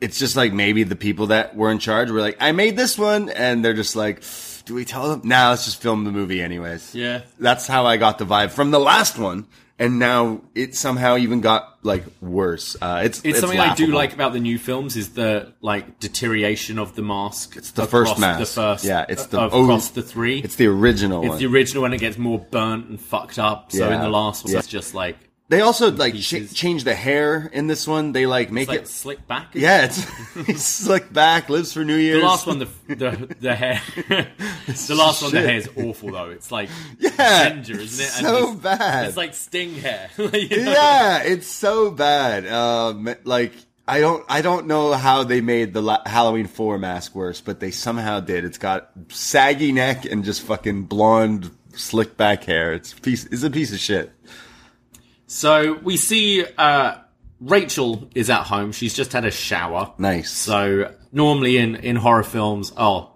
it's just like maybe the people that were in charge were like, I made this one, and they're just like, do we tell them? Nah, let's just film the movie anyways. Yeah. That's how I got the vibe from the last one, and now it somehow even got like worse. Uh, it's It's, something I do like about the new films is the like deterioration of the mask. It's the first mask. The first, Yeah, it's the- uh, oh, across the three. It's the original It's one. the original one. It gets more burnt and fucked up. So in the last one, Yeah. it's just like they also like ch- change the hair in this one. They like make like it. slick back. Yeah, it's slick back, lives for New Year's. The last one, the the, the hair. the last one, the hair is awful though. It's like yeah, ginger, isn't it? so it's, bad. It's like sting hair. You know? yeah, it's so bad. Um, like I don't, I don't know how they made the La- Halloween Four mask worse, but they somehow did. It's got saggy neck and just fucking blonde, slick back hair. It's piece. It's a piece of shit. So we see uh, Rachel is at home. She's just had a shower. Nice. So normally in, in horror films, oh,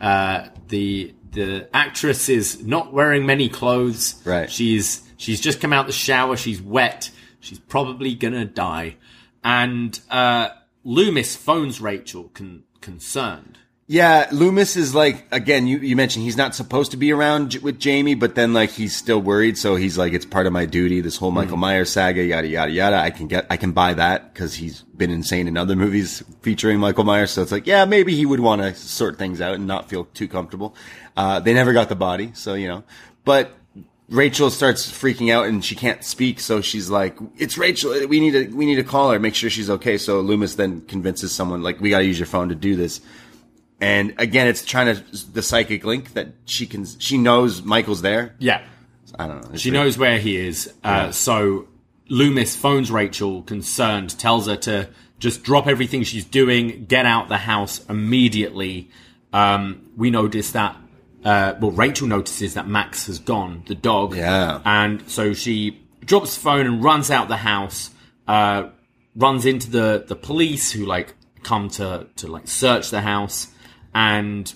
uh, the the actress is not wearing many clothes. Right. She's she's just come out the shower. She's wet. She's probably gonna die. And uh, Loomis phones Rachel, con- concerned. Yeah, Loomis is like again. You, you mentioned he's not supposed to be around J- with Jamie, but then like he's still worried, so he's like, it's part of my duty. This whole Michael Myers saga, yada yada yada. I can get, I can buy that because he's been insane in other movies featuring Michael Myers. So it's like, yeah, maybe he would want to sort things out and not feel too comfortable. Uh, they never got the body, so you know. But Rachel starts freaking out and she can't speak, so she's like, "It's Rachel. We need to we need to call her, make sure she's okay." So Loomis then convinces someone like, "We got to use your phone to do this." And again, it's trying to the psychic link that she can she knows Michael's there. Yeah. I don't know. It's She really- knows where he is. Uh, So Loomis phones Rachel, concerned, tells her to just drop everything she's doing, get out the house immediately. Um, we notice that, uh, well, Rachel notices that Max has gone, the dog. Yeah. And so she drops the phone and runs out the house, uh, runs into the, the police who like come to, to like search the house. And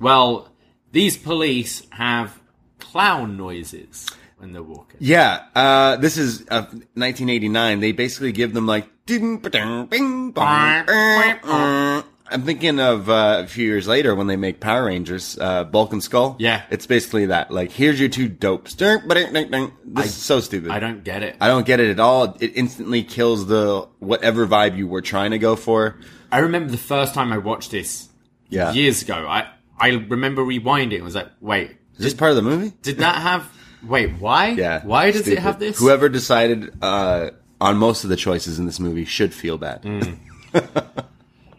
well, these police have clown noises when they're walking. Yeah, uh, this is uh, 1989. They basically give them like ding, ba-ding, bing, bong, eh, eh. I'm thinking of uh, a few years later when they make Power Rangers, uh, Bulk and Skull. Yeah. it's basically that. Like, here's your two dopes. Ding, ba-ding, ding, ding. This is so stupid. I don't get it. I don't get it at all. It instantly kills the whatever vibe you were trying to go for. I remember the first time I watched this Yeah, years ago. I I remember rewinding. I was like, wait, is this part of the movie? did that have? Wait, why? Yeah. Why does it have this? Whoever decided uh, on most of the choices in this movie should feel bad. Mm.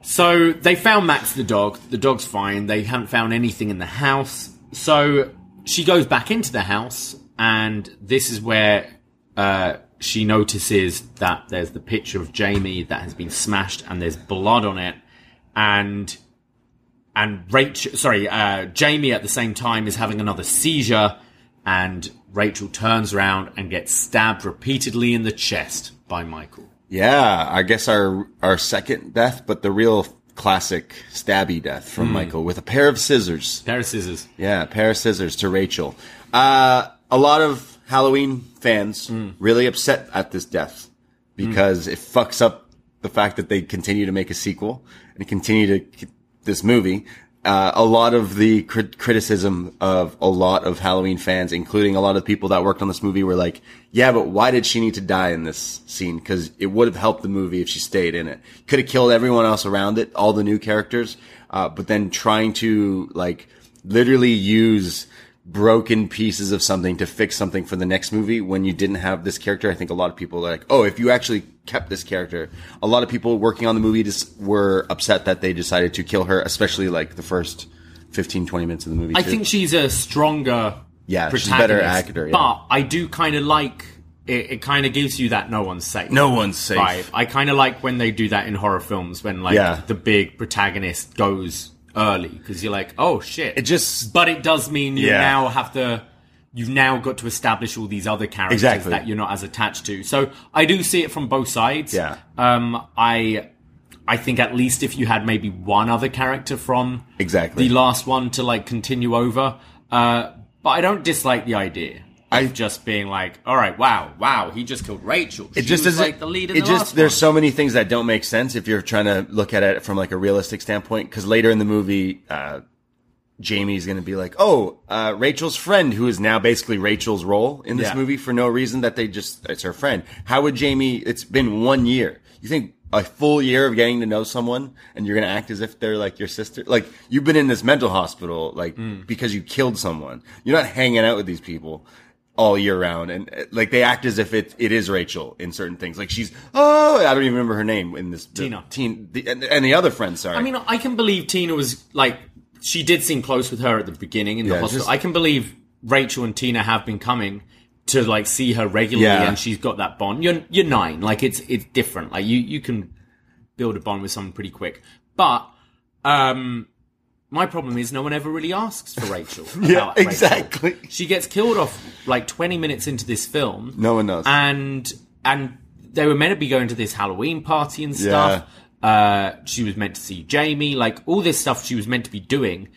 So they found Max the dog. The dog's fine. They haven't found anything in the house. So she goes back into the house, and this is where uh, she notices that there's the picture of Jamie that has been smashed, and there's blood on it, and and Rachel, sorry, uh, Jamie at the same time is having another seizure, and Rachel turns around and gets stabbed repeatedly in the chest by Michael. Yeah, I guess our our second death, but the real classic stabby death from Michael with a pair of scissors. Pair of scissors. Yeah, a pair of scissors to Rachel. Uh, a lot of Halloween fans really upset at this death because it fucks up the fact that they continue to make a sequel and continue to this movie. Uh, a lot of the crit- criticism of a lot of Halloween fans, including a lot of people that worked on this movie, were like, "Yeah, but why did she need to die in this scene? Because it would have helped the movie if she stayed in it. Could have killed everyone else around it, all the new characters, uh, but then trying to like literally use broken pieces of something to fix something for the next movie when you didn't have this character. I think a lot of people are like, oh, if you actually kept this character, a lot of people working on the movie just were upset that they decided to kill her, especially like the first 15, 20 minutes of the movie. I too. think she's a stronger Yeah, she's a better actor, yeah. But I do kind of like it. It kind of gives you that no one's safe. no one's safe. Right. I kind of like when they do that in horror films when like Yeah. the big protagonist goes early because you're like, oh shit. It just but it does mean you Yeah. now have to. You've now got to establish all these other characters Exactly. that you're not as attached to. So I do see it from both sides. Yeah. Um. I. I think at least if you had maybe one other character from Exactly. the last one to like continue over. Uh, but I don't dislike the idea. I- just being like, all right, wow, wow, he just killed Rachel. it She just was doesn't like the lead it the just there's one. so many things that don't make sense if you're trying to look at it from like a realistic standpoint because later in the movie uh Jamie's going to be like, "Oh, uh, Rachel's friend, who is now basically Rachel's role in this Yeah. movie for no reason that they just it's her friend." How would Jamie? It's been one year. You think a full year of getting to know someone, and you're going to act as if they're like your sister? Like you've been in this mental hospital, like Hmm. because you killed someone. You're not hanging out with these people all year round, and uh, like they act as if it it is Rachel in certain things. Like she's oh, I don't even remember her name in this Tina. Teen, the, and, and the other friend. Sorry, I mean, I can believe Tina was like, she did seem close with her at the beginning in the Yeah, hospital. just- I can believe Rachel and Tina have been coming to like see her regularly, Yeah. and she's got that bond. You're you're nine, like it's it's different. Like you you can build a bond with someone pretty quick, but um. My problem is no one ever really asks for Rachel. Yeah, about Rachel. exactly. She gets killed off like 20 minutes into this film. No one knows. And and they were meant to be going to this Halloween party and stuff. Uh, she was meant to see Jamie, like all this stuff she was meant to be doing,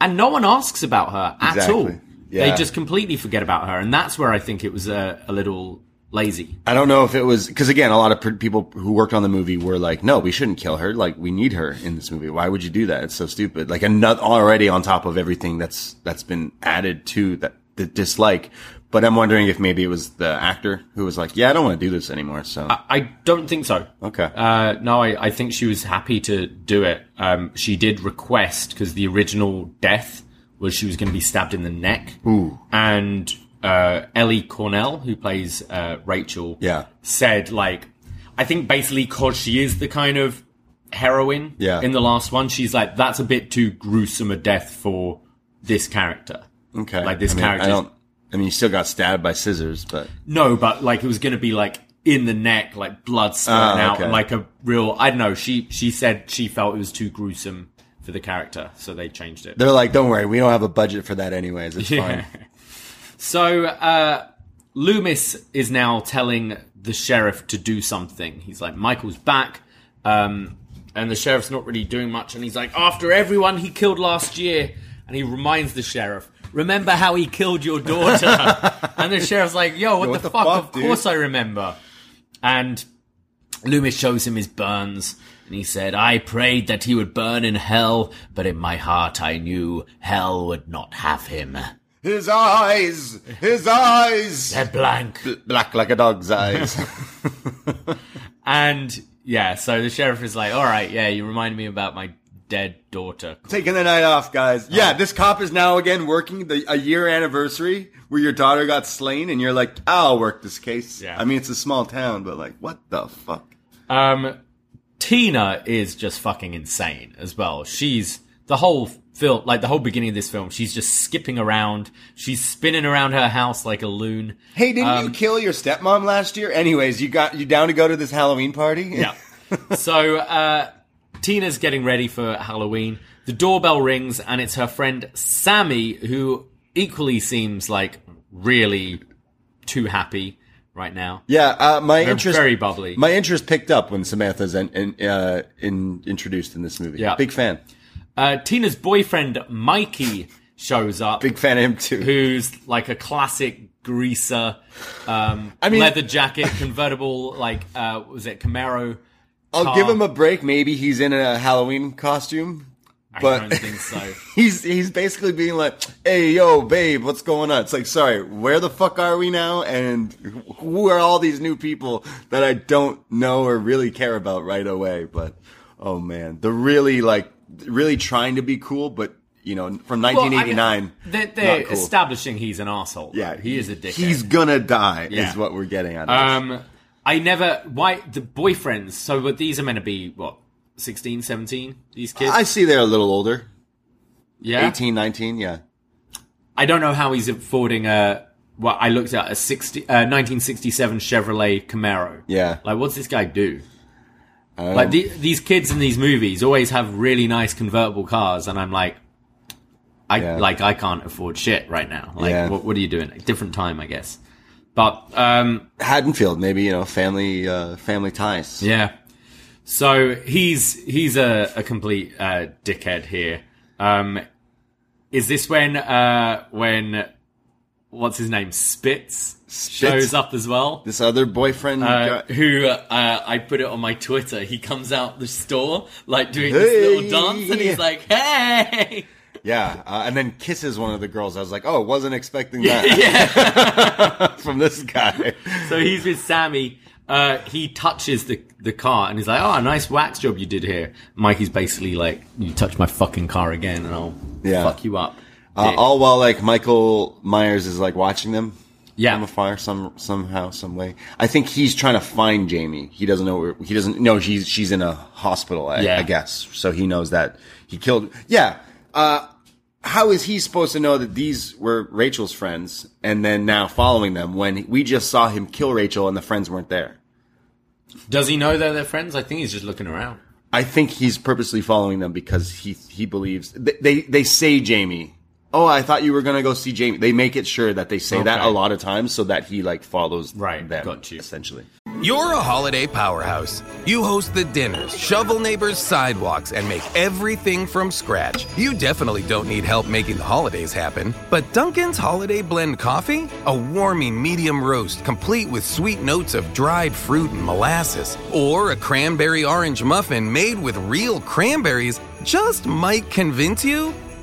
and no one asks about her at Exactly. all. Yeah. They just completely forget about her, and that's where I think it was a, a little lazy. I don't know if it was because again, a lot of pr- people who worked on the movie were like, "No, we shouldn't kill her. Like, we need her in this movie. Why would you do that? It's so stupid." Like, another already on top of everything that's that's been added to that the dislike. But I'm wondering if maybe it was the actor who was like, "Yeah, I don't want to do this anymore." So I don't think so. Okay. Uh, no, I, I think she was happy to do it. Um, she did request because the original death was she was going to be stabbed in the neck. Ooh. And uh, Ellie Cornell, who plays uh, Rachel, Yeah. said like, I think basically because she is the kind of heroine Yeah. in the last one, she's like, that's a bit too gruesome a death for this character. okay, like this I mean, character- I don't. I mean, you still got stabbed by scissors, but No, but like it was going to be like in the neck, like blood spurting Ah, out, okay. and like a real. I don't know. She she said she felt it was too gruesome for the character, so they changed it. they're like, "Don't worry, we don't have a budget for that anyways. It's Yeah. fine." So uh, Loomis is now telling the sheriff to do something. He's like, Michael's back, um, and the sheriff's not really doing much. And he's like, after everyone he killed last year, and he reminds the sheriff. Remember how he killed your daughter? and the sheriff's like, "Yo, what, Yo, the, what the fuck? fuck, Of dude?" course I remember." And Loomis shows him his burns, and he said, I prayed that he would burn in hell, but in my heart I knew hell would not have him. His eyes, his eyes, They're blank. black like a dog's eyes. And yeah, so the sheriff is like, all right, yeah, you remind me about my dead daughter. Taking the night off, guys. Yeah, this cop is now again working the a year anniversary where your daughter got slain, and you're like, I'll work this case. Yeah. I mean, it's a small town, but like, what the fuck? Um, Tina is just fucking insane as well. She's the whole film, like the whole beginning of this film, she's just skipping around. She's spinning around her house like a loon. Hey, didn't Um, you kill your stepmom last year? Anyways, you got you down to go to this Halloween party? Yeah. so uh, Tina's getting ready for Halloween. The doorbell rings, and it's her friend Sammy, who equally seems like really too happy right now. Yeah, uh, my They're interest very bubbly. My interest picked up when Samantha's in, in, uh, in, introduced in this movie. Yeah. big fan, Uh, Tina's boyfriend Mikey shows up. big fan of him too. who's like a classic greaser, um, I mean- leather jacket, convertible, like uh, was it Camaro? I'll car. give him a break. Maybe he's in a Halloween costume, I but don't think so. he's he's basically being like, "Hey, yo, babe, what's going on?" It's like, sorry, where the fuck are we now? And who are all these new people that I don't know or really care about right away? But oh man, they're really like really trying to be cool, but you know, from Well, I mean, 1989, they're, cool. establishing he's an asshole. yeah, he is a dickhead. He's gonna die. Yeah. Is what we're getting at. um, I never why the boyfriends. So, but these are meant to be what 16, 17? These kids. I see they're a little older, yeah, 18, 19, yeah. I don't know how he's affording a. Well, I looked at a 60, uh, 1967 Chevrolet Camaro. Yeah. Like, what's this guy do? Um, Like the, these kids in these movies always have really nice convertible cars, and I'm like, I Yeah. like I can't afford shit right now. Like, Yeah. what, what are you doing? Different time, I guess. But um, Haddonfield, maybe you know, family, uh, family ties. yeah. So he's he's a, a complete uh, dickhead here. Um, is this when uh, when what's his name Spitz, shows up as well? This other boyfriend, Uh, guy- who uh, I put it on my Twitter. He comes out the store like doing this little dance, and he's like, "Hey!" yeah, uh, and then kisses one of the girls. I was like, oh, wasn't expecting that from this guy. So he's with Sammy. Uh, he touches the the car, and he's like, "Oh, nice wax job you did here." Mikey's basically like, "You touch my fucking car again, and I'll Yeah. fuck you up." Uh, all while like Michael Myers is like watching them yeah, from afar, some somehow, some way. I think he's trying to find Jamie. He doesn't know where he doesn't know she's she's in a hospital. I, Yeah. I guess so. He knows that he killed. Yeah. Uh, how is he supposed to know that these were Rachel's friends and then now following them when we just saw him kill Rachel and the friends weren't there? Does he know that they're their friends? I think he's just looking around. I think he's purposely following them because he he believes they they, they say Jamie. Oh, I thought you were gonna go see Jamie. They make it sure that they say that a lot of times so that he like follows Right, them. got you. Essentially, You're a holiday powerhouse. You host the dinners, shovel neighbors' sidewalks, and make everything from scratch. You definitely don't need help making the holidays happen. But Dunkin's Holiday Blend Coffee? A warming medium roast complete with sweet notes of dried fruit and molasses. Or a cranberry orange muffin made with real cranberries just might convince you?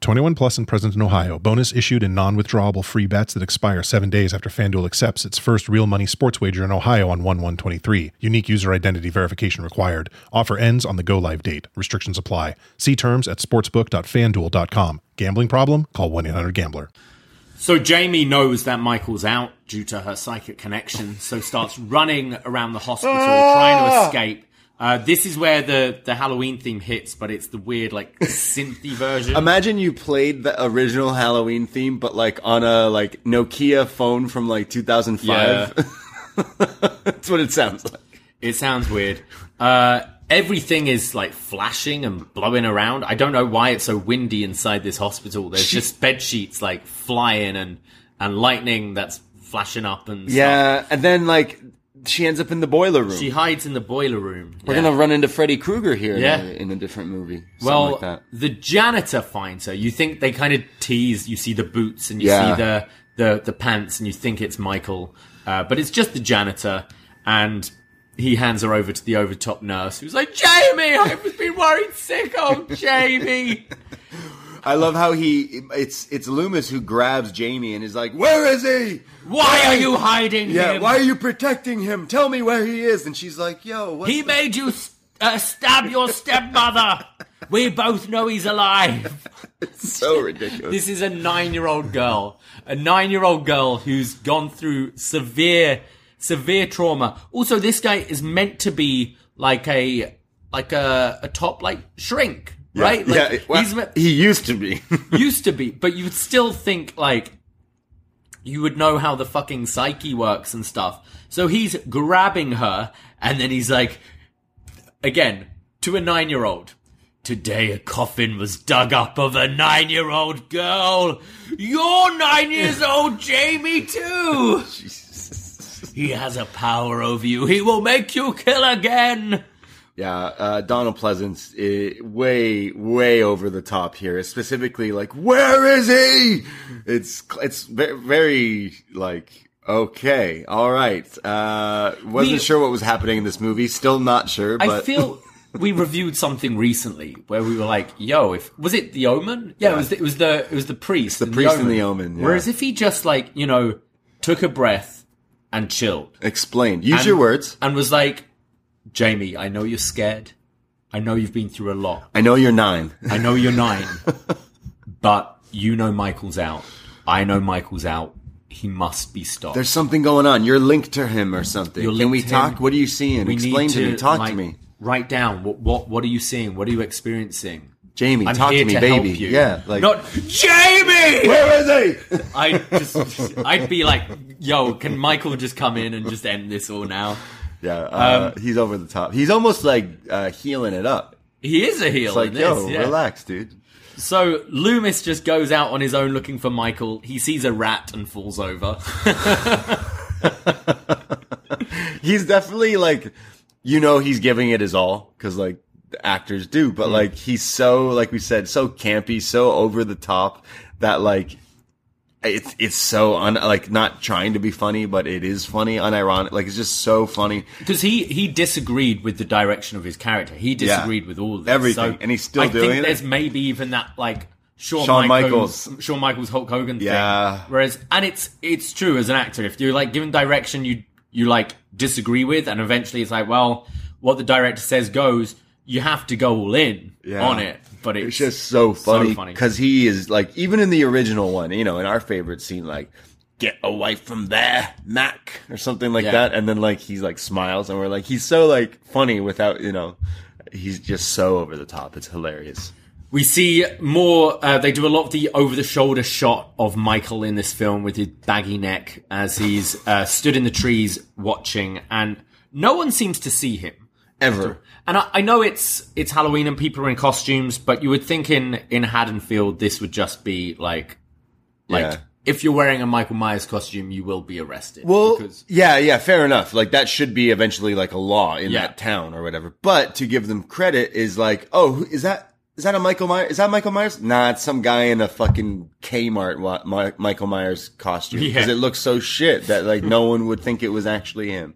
21 plus and present in Ohio. Bonus issued in non-withdrawable free bets that expire seven days after FanDuel accepts its first real money sports wager in Ohio on 1-1-23. Unique user identity verification required. Offer ends on the go live date. Restrictions apply. See terms at sportsbook.fanduel.com. Gambling problem? Call 1-800-GAMBLER. So Jamie knows that Michael's out due to her psychic connection, so starts running around the hospital trying to ah! escape. Uh, this is where the, the Halloween theme hits, but it's the weird like synthy version. Imagine you played the original Halloween theme, but like on a like Nokia phone from like 2005. That's what it sounds like. It sounds weird. Uh, everything is like flashing and blowing around. I don't know why it's so windy inside this hospital. There's just bed sheets like flying and and lightning that's flashing up and stuff. Yeah, and then like she ends up in the boiler room. She hides in the boiler room. We're Yeah. gonna run into Freddy Krueger here Yeah. in, a, in a different movie. Something Well, like that. the janitor finds her. You think they kind of tease. You see the boots and you Yeah. see the, the the pants, and you think it's Michael, uh, but it's just the janitor. And he hands her over to the overtop nurse, who's like, "Jamie, I've been worried sick. Oh, Jamie." I love how he it's it's Loomis who grabs Jamie and is like, "Where is he? Why are you hiding Yeah, him? why are you protecting him? Tell me where he is." And she's like, "Yo, what?" He made you uh, stab your stepmother. we both know he's alive. It's so ridiculous. This is a nine-year-old girl, a nine-year-old girl who's gone through severe, severe trauma. Also, this guy is meant to be like a like a, a top like shrink, right? Like, yeah, well, he's he used to be. used to be, but you'd still think like you would know how the fucking psyche works and stuff. So he's grabbing her, and then he's like, again, to a nine year old. Today a coffin was dug up of a nine year old girl. You're nine years old, Jamie, too. He has a power over you. He will make you kill again. Yeah, uh, Donald Pleasence, eh, way, way over the top here. Specifically, like, where is he? It's, it's very, like, okay, all right. Uh, wasn't We- sure what was happening in this movie. Still not sure, but I feel we reviewed something recently where we were like, "Yo, if was it the Omen? Yeah, it was. The, it was the it was the priest. The priest in The Omen, yeah. Whereas if he just like you know took a breath and chilled, explained, Use and- your words. and was like, Jamie, I know you're scared. I know you've been through a lot. I know you're nine. I know you're nine, but you know Michael's out. I know Michael's out. He must be stopped. There's something going on. You're linked to him or something. You're Can we to talk? him. What are you seeing? We Explain need to, me. Talk like, to me. Write down what what what are you seeing? What are you experiencing? Jamie, I'm talk to me, to baby. Yeah, like not Jamie. where is he? I just I'd be like, yo, can Michael just come in and just end this all now? Yeah, uh, Um, he's over the top. He's almost like uh, healing it up. He is a heel. It's like, yo, yeah. relax, dude. So Loomis just goes out on his own looking for Michael. He sees a rat and falls over. He's definitely like, you know, he's giving it his all because like the actors do, but like he's so, like we said, so campy, so over the top that like it's it's so un like not trying to be funny, but it is funny, unironic. Like it's just so funny. Because he, he disagreed with the direction of his character. He disagreed with all this. Everything. So And he's still I doing think it. there's maybe even that like Shawn, Shawn Michaels, Michaels. Shawn Michaels Hulk Hogan Yeah. Whereas, and it's it's true as an actor, if you're like given direction you you like disagree with, and eventually it's like, well, what the director says goes. You have to go all in Yeah. on it, but it's, It's just so funny because he is like even in the original one, you know, in our favorite scene, like get away from there, Mac, or something like Yeah. that, and then like he's like smiles, and we're like he's so like funny without you know, he's just so over the top. It's hilarious. We see more. Uh, they do a lot of the over-the-shoulder shot of Michael in this film with his baggy neck as he's uh, stood in the trees watching, and no one seems to see him. Ever. And I, I know it's it's Halloween and people are in costumes, but you would think in in Haddonfield this would just be like like Yeah. if you're wearing a Michael Myers costume, you will be arrested. Well, because yeah, yeah, fair enough. Like that should be eventually like a law in Yeah. that town or whatever. But to give them credit is like, oh, is that is that a Michael Myers? Is that Michael Myers? Nah, it's some guy in a fucking Kmart wa- Mi- Michael Myers costume because Yeah. it looks so shit that like no one would think it was actually him.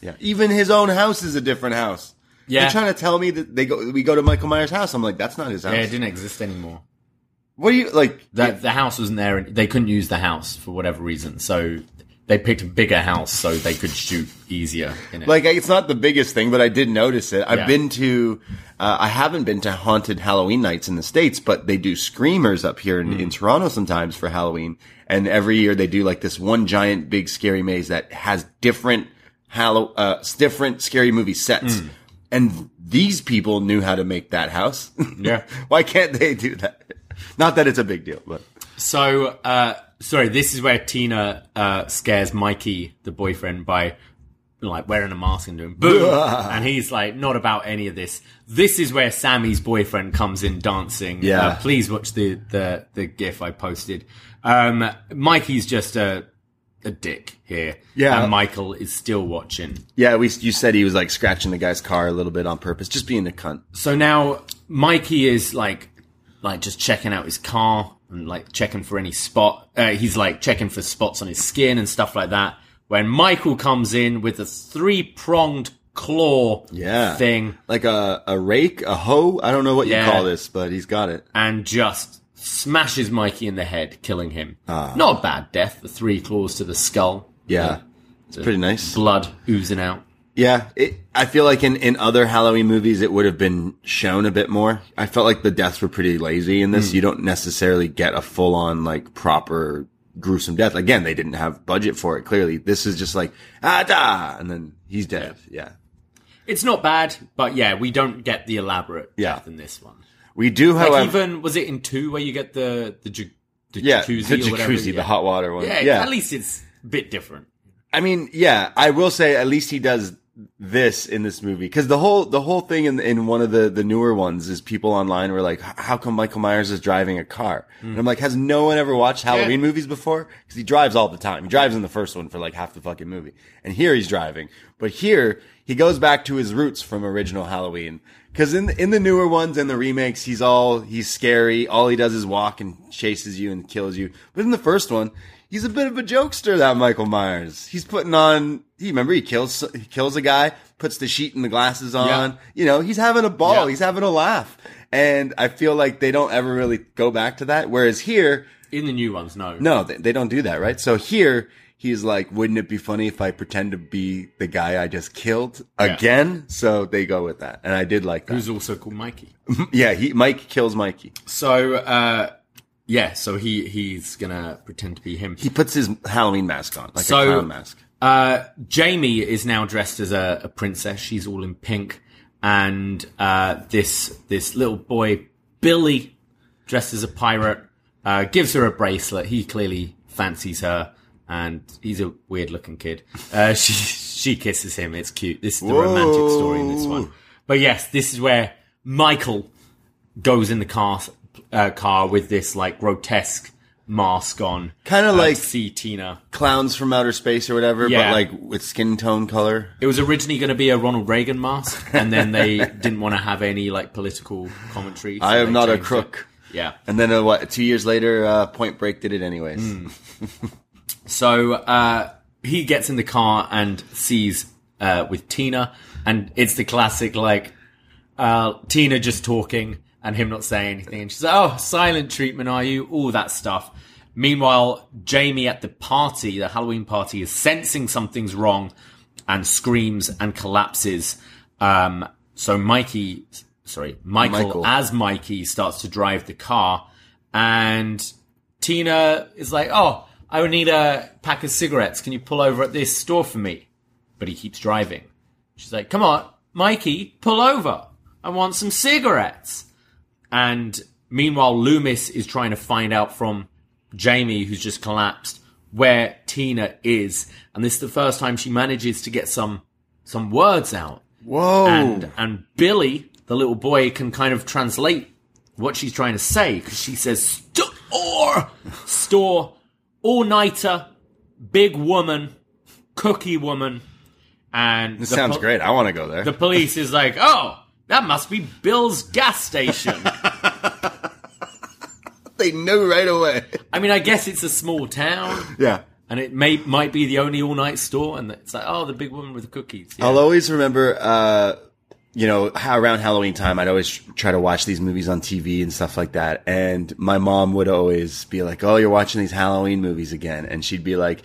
Yeah, even his own house is a different house. Yeah. They're trying to tell me that they go we go to Michael Myers' house. I'm like, that's not his house. yeah, it didn't exist anymore. what do you like? That the house wasn't there, and they couldn't use the house for whatever reason. So they picked a bigger house so they could shoot easier in it. Like it's not the biggest thing, but I did notice it. I've Yeah. been to, uh, I haven't been to haunted Halloween nights in the states, but they do Screemers up here in, Hmm. in Toronto sometimes for Halloween, and every year they do like this one giant big scary maze that has different Hallow, uh, different scary movie sets, Hmm. And these people knew how to make that house. Yeah. why can't they do that? Not that it's a big deal, but So, uh, sorry, this is where Tina uh, scares Mikey, the boyfriend, by like wearing a mask and doing boom, and he's like, not about any of this. This is where Sammy's boyfriend comes in dancing. Yeah. Uh, please watch the the the gif I posted. Um, Mikey's just a a dick here. Yeah. and Michael is still watching. yeah, we you said he was like scratching the guy's car a little bit on purpose, just being a cunt. So now Mikey is like, like just checking out his car and like checking for any spot. Uh, he's like checking for spots on his skin and stuff like that. When Michael comes in with a three pronged claw Yeah. thing like a, a rake, a hoe. I don't know what Yeah. you call this, but he's got it. and just smashes Mikey in the head, killing him. Ah. Not a bad death. The three claws to the skull. Yeah. It's pretty nice. Blood oozing out. Yeah. It, I feel like in, in other Halloween movies, it would have been shown a bit more. I felt like the deaths were pretty lazy in this. You don't necessarily get a full on, like, proper gruesome death. Again, they didn't have budget for it, clearly. This is just like, ah, da, and then he's dead. Yeah. It's not bad, but yeah, we don't get the elaborate Yeah. death in this one. We do, Like however. even was it in two where you get the the, ju- the yeah, jacuzzi the or whatever? jacuzzi, Yeah. the hot water one. Yeah, yeah. at least it's a bit different. I mean, yeah, I will say at least he does this in this movie because the whole the whole thing in in one of the the newer ones is people online were like, how come Michael Myers is driving a car? Hmm. And I'm like, has no one ever watched Halloween Yeah. movies before? Because he drives all the time. He drives in the first one for like half the fucking movie, and here he's driving. But here he goes back to his roots from original Halloween. Because in in the newer ones and the remakes, he's all he's scary. All he does is walk and chases you and kills you. But in the first one, he's a bit of a jokester. That Michael Myers. He's putting on. He remember he kills he kills a guy, puts the sheet and the glasses on. Yeah. You know, he's having a ball. Yeah. He's having a laugh. And I feel like they don't ever really go back to that. Whereas here, In the new ones, no. no, they, they don't do that, right? So here, he's like, wouldn't it be funny if I pretend to be the guy I just killed Yeah. again? So they go with that. And I did like that. Who's also called Mikey. yeah, he, Mike kills Mikey. So uh yeah, so he he's gonna pretend to be him. He puts his Halloween mask on, like So- a clown mask. Uh, Jamie is now dressed as a, a princess. She's all in pink, and uh, this this little boy Billy, dressed as a pirate, uh, gives her a bracelet. He clearly fancies her, and he's a weird looking kid. Uh, she she kisses him. It's cute. This is the romantic story in this one. But yes, this is where Michael goes in the car uh, car with this like grotesque mask on, Kinda uh, like- see Tina. Clowns from outer space or whatever, Yeah. but like with skin tone color. It was originally going to be a Ronald Reagan mask, and then they didn't want to have any like political commentary. so I am not a changed it. crook. Yeah. And then uh, what? Two years later, uh, Point Break did it anyways. Hmm. So uh, he gets in the car and sees uh, with Tina, and it's the classic like uh, Tina just talking, and him not saying anything. And she's like, "Oh, silent treatment, are you?" All that stuff. Meanwhile, Jamie at the party, the Halloween party, is sensing something's wrong and screams and collapses. Um, so Mikey, sorry, Michael, Michael. as Mikey starts to drive the car, and Tina is like, "Oh, I would need a pack of cigarettes. Can you pull over at this store for me?" But he keeps driving. She's like, "Come on, Mikey, pull over. I want some cigarettes." And meanwhile, Loomis is trying to find out from Jamie, who's just collapsed, where Tina is. And this is the first time she manages to get some some words out. Whoa. And and Billy, the little boy, can kind of translate what she's trying to say because she says store, store, all nighter, big woman, cookie woman, and this sounds pol- great. I want to go there. The police is like, oh, that must be Bill's gas station. they know right away. I mean, I guess it's a small town, yeah. and it may might be the only all night store, and it's like, oh, the big woman with the cookies. Yeah. I'll always remember, uh, you know, how around Halloween time, I'd always try to watch these movies on TV and stuff like that. And my mom would always be like, "Oh, you're watching these Halloween movies again," and she'd be like.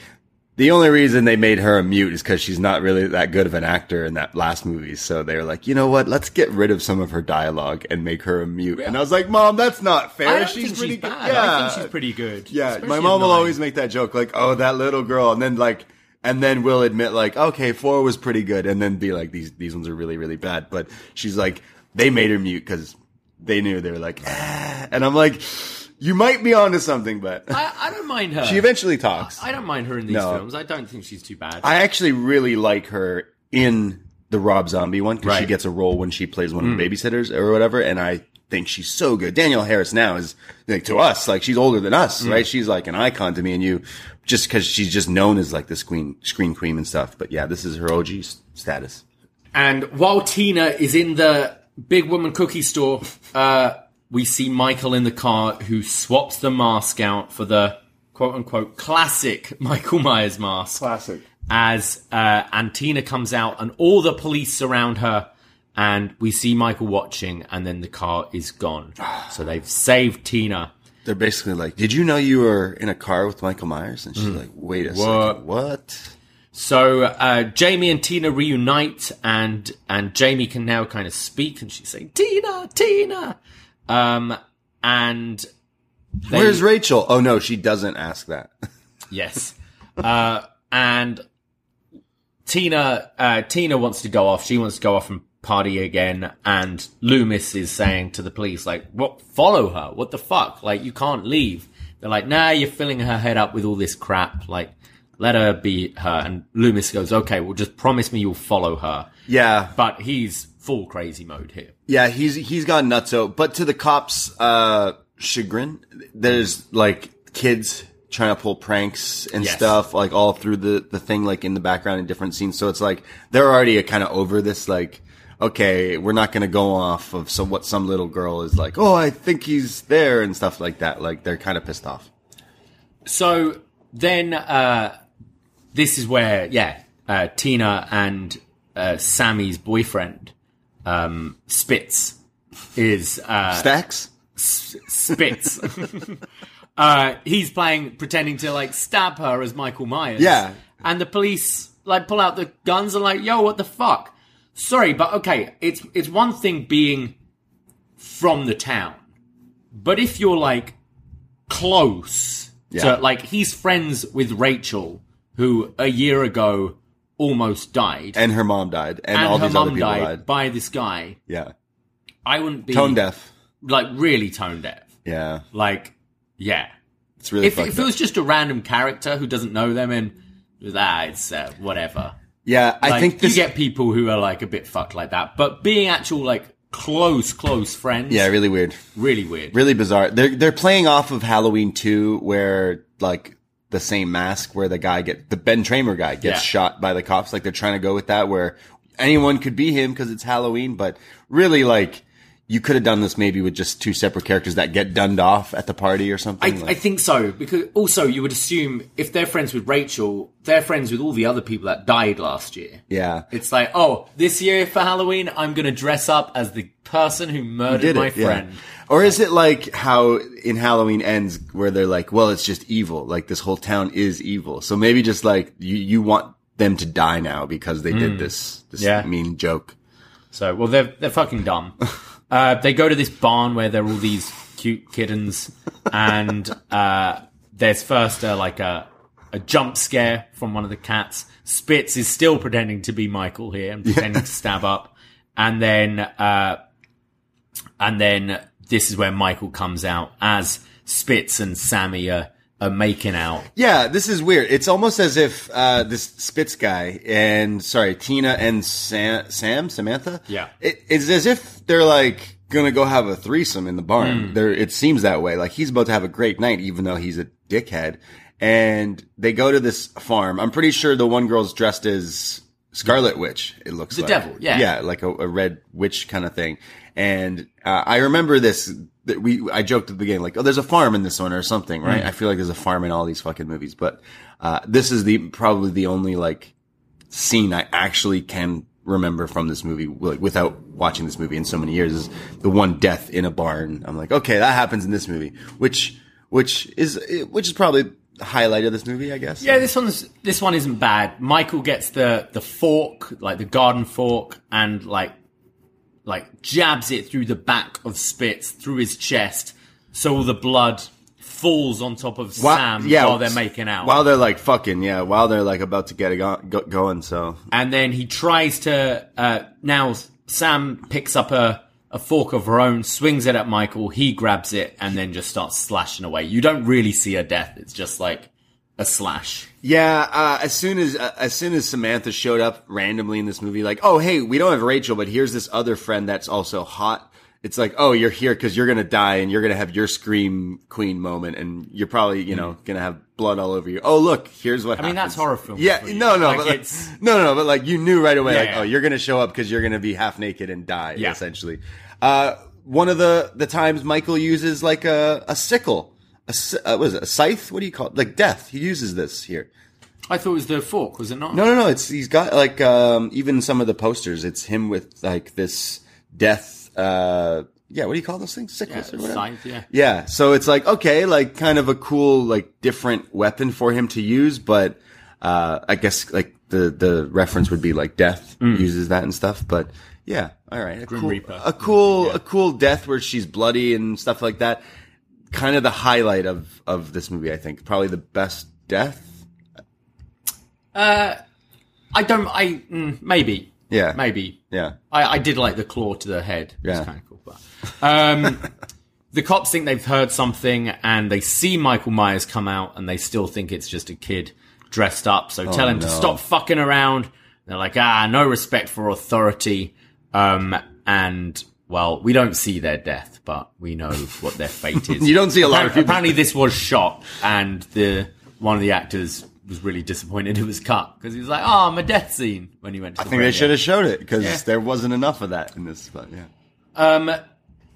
The only reason they made her a mute is because she's not really that good of an actor in that last movie. So they were like, you know what? Let's get rid of some of her dialogue and make her a mute. And I was like, Mom, that's not fair. She's pretty she's good. bad. I think she's pretty good. Yeah, Especially my mom will always make that joke, like, "Oh, that little girl," and then like, and then we'll admit, like, "Okay, four was pretty good," and then be like, "These these ones are really really bad." But she's like, they made her mute because they knew they were like, ah. and I'm like, you might be onto something, but I, I don't mind her. she eventually talks. I don't mind her in these No. films. I don't think she's too bad. I actually really like her in the Rob Zombie one because she gets a role when she plays one of the babysitters or whatever, and I think she's so good. Danielle Harris now is like to us, like she's older than us, right? She's like an icon to me and you, just because she's just known as like this queen, screen queen and stuff. But yeah, this is her OG s- status. And while Tina is in the big woman cookie store, uh, we see Michael in the car who swaps the mask out for the quote unquote classic Michael Myers mask. Classic. As uh, and Tina comes out and all the police surround her, and we see Michael watching, and then the car is gone. So they've saved Tina. They're basically like, "Did you know you were in a car with Michael Myers?" And she's like, "Wait a second, what?" So uh, Jamie and Tina reunite, and and Jamie can now kind of speak, and she's saying, "Tina, Tina," um, and they- Where's Rachel? Oh no, she doesn't ask that. yes, uh, and Tina uh, Tina wants to go off. She wants to go off and party again, and Loomis is saying to the police, like, "What? Follow her? What the fuck? Like, you can't leave." They're like, "Nah, you're filling her head up with all this crap. Like, let her be her." And Loomis goes, "Okay, well, just promise me you'll follow her." Yeah, But he's full crazy mode here. Yeah, he's he's gone nutso. But to the cops' uh, chagrin, there's like kids trying to pull pranks and Yes. stuff, like all through the the thing, like in the background in different scenes. So it's like they're already kind of over this. Like, okay, we're not going to go off of some what some little girl is like. Oh, I think he's there and stuff like that. Like they're kind of pissed off. So then, uh, this is where, yeah, uh, Tina and uh, Sammy's boyfriend, um, Spitz, is uh, Stacks. Spitz. uh, he's playing, pretending to like stab her as Michael Myers. Yeah. and the police like pull out the guns and like, yo, what the fuck? Sorry, but okay, it's it's one thing being from the town, but if you're like close Yeah. to like he's friends with Rachel, who a year ago almost died, And her mom died, and, and all her these other people died, died. by this guy. Yeah, I wouldn't be tone deaf. like really tone deaf. Yeah, Like, yeah. it's really If, if it was just a random character who doesn't know them and ah, it's uh, whatever. Yeah, I Like, think this. you get people who are like a bit fucked like that, but being actual like close, close friends, yeah, really weird. really weird. really bizarre. They're they're playing off of Halloween 2 where like the same mask where the guy get the Ben Tramer guy gets Yeah. shot by the cops. Like they're trying to go with that where anyone could be him because it's Halloween, but really like you could have done this maybe with just two separate characters that get dunned off at the party or something. I like- think so because also you would assume if they're friends with Rachel, they're friends with all the other people that died last year. yeah. It's like, oh, this year for Halloween, I'm going to dress up as the person who murdered my it, yeah. friend. Or is it like how in Halloween ends where they're like, well, it's just evil. Like this whole town is evil. So maybe just like you, you want them to die now because they did this, this Hmm. Yeah. mean joke. So, well, they're they're fucking dumb. uh, they go to this barn where there are all these cute kittens, and uh, there's first uh, like a a jump scare from one of the cats. Spitz is still pretending to be Michael here and pretending to stab up, and then uh, and then this is where Michael comes out as Spitz and Sammy are, are making out. Yeah, this is weird. It's almost as if uh, this Spitz guy and sorry, Tina and Sam, Sam Samantha. Yeah. it, it's as if they're like gonna go have a threesome in the barn. There, it seems that way. Like he's about to have a great night, even though he's a dickhead. And they go to this farm. I'm pretty sure the one girl's dressed as Scarlet Witch. It looks The like devil, yeah. yeah, like a, a red witch kind of thing. And uh, I remember this. That we I joked at the beginning, like, oh, there's a farm in this one or something, right? I feel like there's a farm in all these fucking movies, but uh, this is the probably the only like scene I actually can remember from this movie, like without watching this movie in so many years, is the one death in a barn. I'm like, okay, that happens in this movie, which which is which is probably the highlight of this movie, I guess. Yeah, this one's this one isn't bad. Michael gets the the fork, like the garden fork, and like like jabs it through the back of Spitz through his chest, so all the blood falls on top of While- Sam while they're making out. While they're like fucking, yeah, while they're like about to get it go- go- going. So and then he tries to uh, now Sam picks up a a fork of her own, swings it at Michael. He grabs it and then just starts slashing away. You don't really see her death. It's just like a slash. Yeah, uh, as soon as uh, as soon as Samantha showed up randomly in this movie, like, oh hey, we don't have Rachel, but here's this other friend that's also hot. It's like, oh, you're here because you're gonna die and you're gonna have your scream queen moment, and you're probably you know gonna have blood all over you. Oh look, here's what. I mean, that's happens. horror film Yeah, no, no, Like, but like, it's- no, no, no, but like you knew right away, Yeah, like, yeah. oh, you're gonna show up because you're gonna be half naked and die, Yeah. essentially. Uh, one of the the times Michael uses like a a sickle, a uh, what is it, a scythe? What do you call it? Like death. He uses this here. I thought it was the fork, was it not? No, no, no. It's he's got like um even some of the posters. It's him with like this death. uh Yeah, what do you call those things? Sickles Yeah, or whatever. scythe, yeah. Yeah. So it's like okay, like kind of a cool like different weapon for him to use, but uh I guess like the the reference would be like death uses that and stuff. But yeah, all right, a cool, Mm. Reaper. a cool a cool death where she's bloody and stuff like that. Kind of the highlight of of this movie, I think. Probably the best death. Uh, I don't. I mm, maybe. Yeah. Maybe. Yeah. I, I did like the claw to the head. Yeah. kind of cool. But um, the cops think they've heard something, and they see Michael Myers come out, and they still think it's just a kid dressed up. So tell him to stop fucking around. They're like, ah, no respect for authority. Um, and well, we don't see their death, but we know what their fate is. You don't see a lot of Apparently- people- Apparently, this was shot, and the one of the actors was really disappointed it was cut because he was like, "Oh, my death scene." When he went, to the. I think they should have showed it because Yeah. there wasn't enough of that in this. But yeah, Um,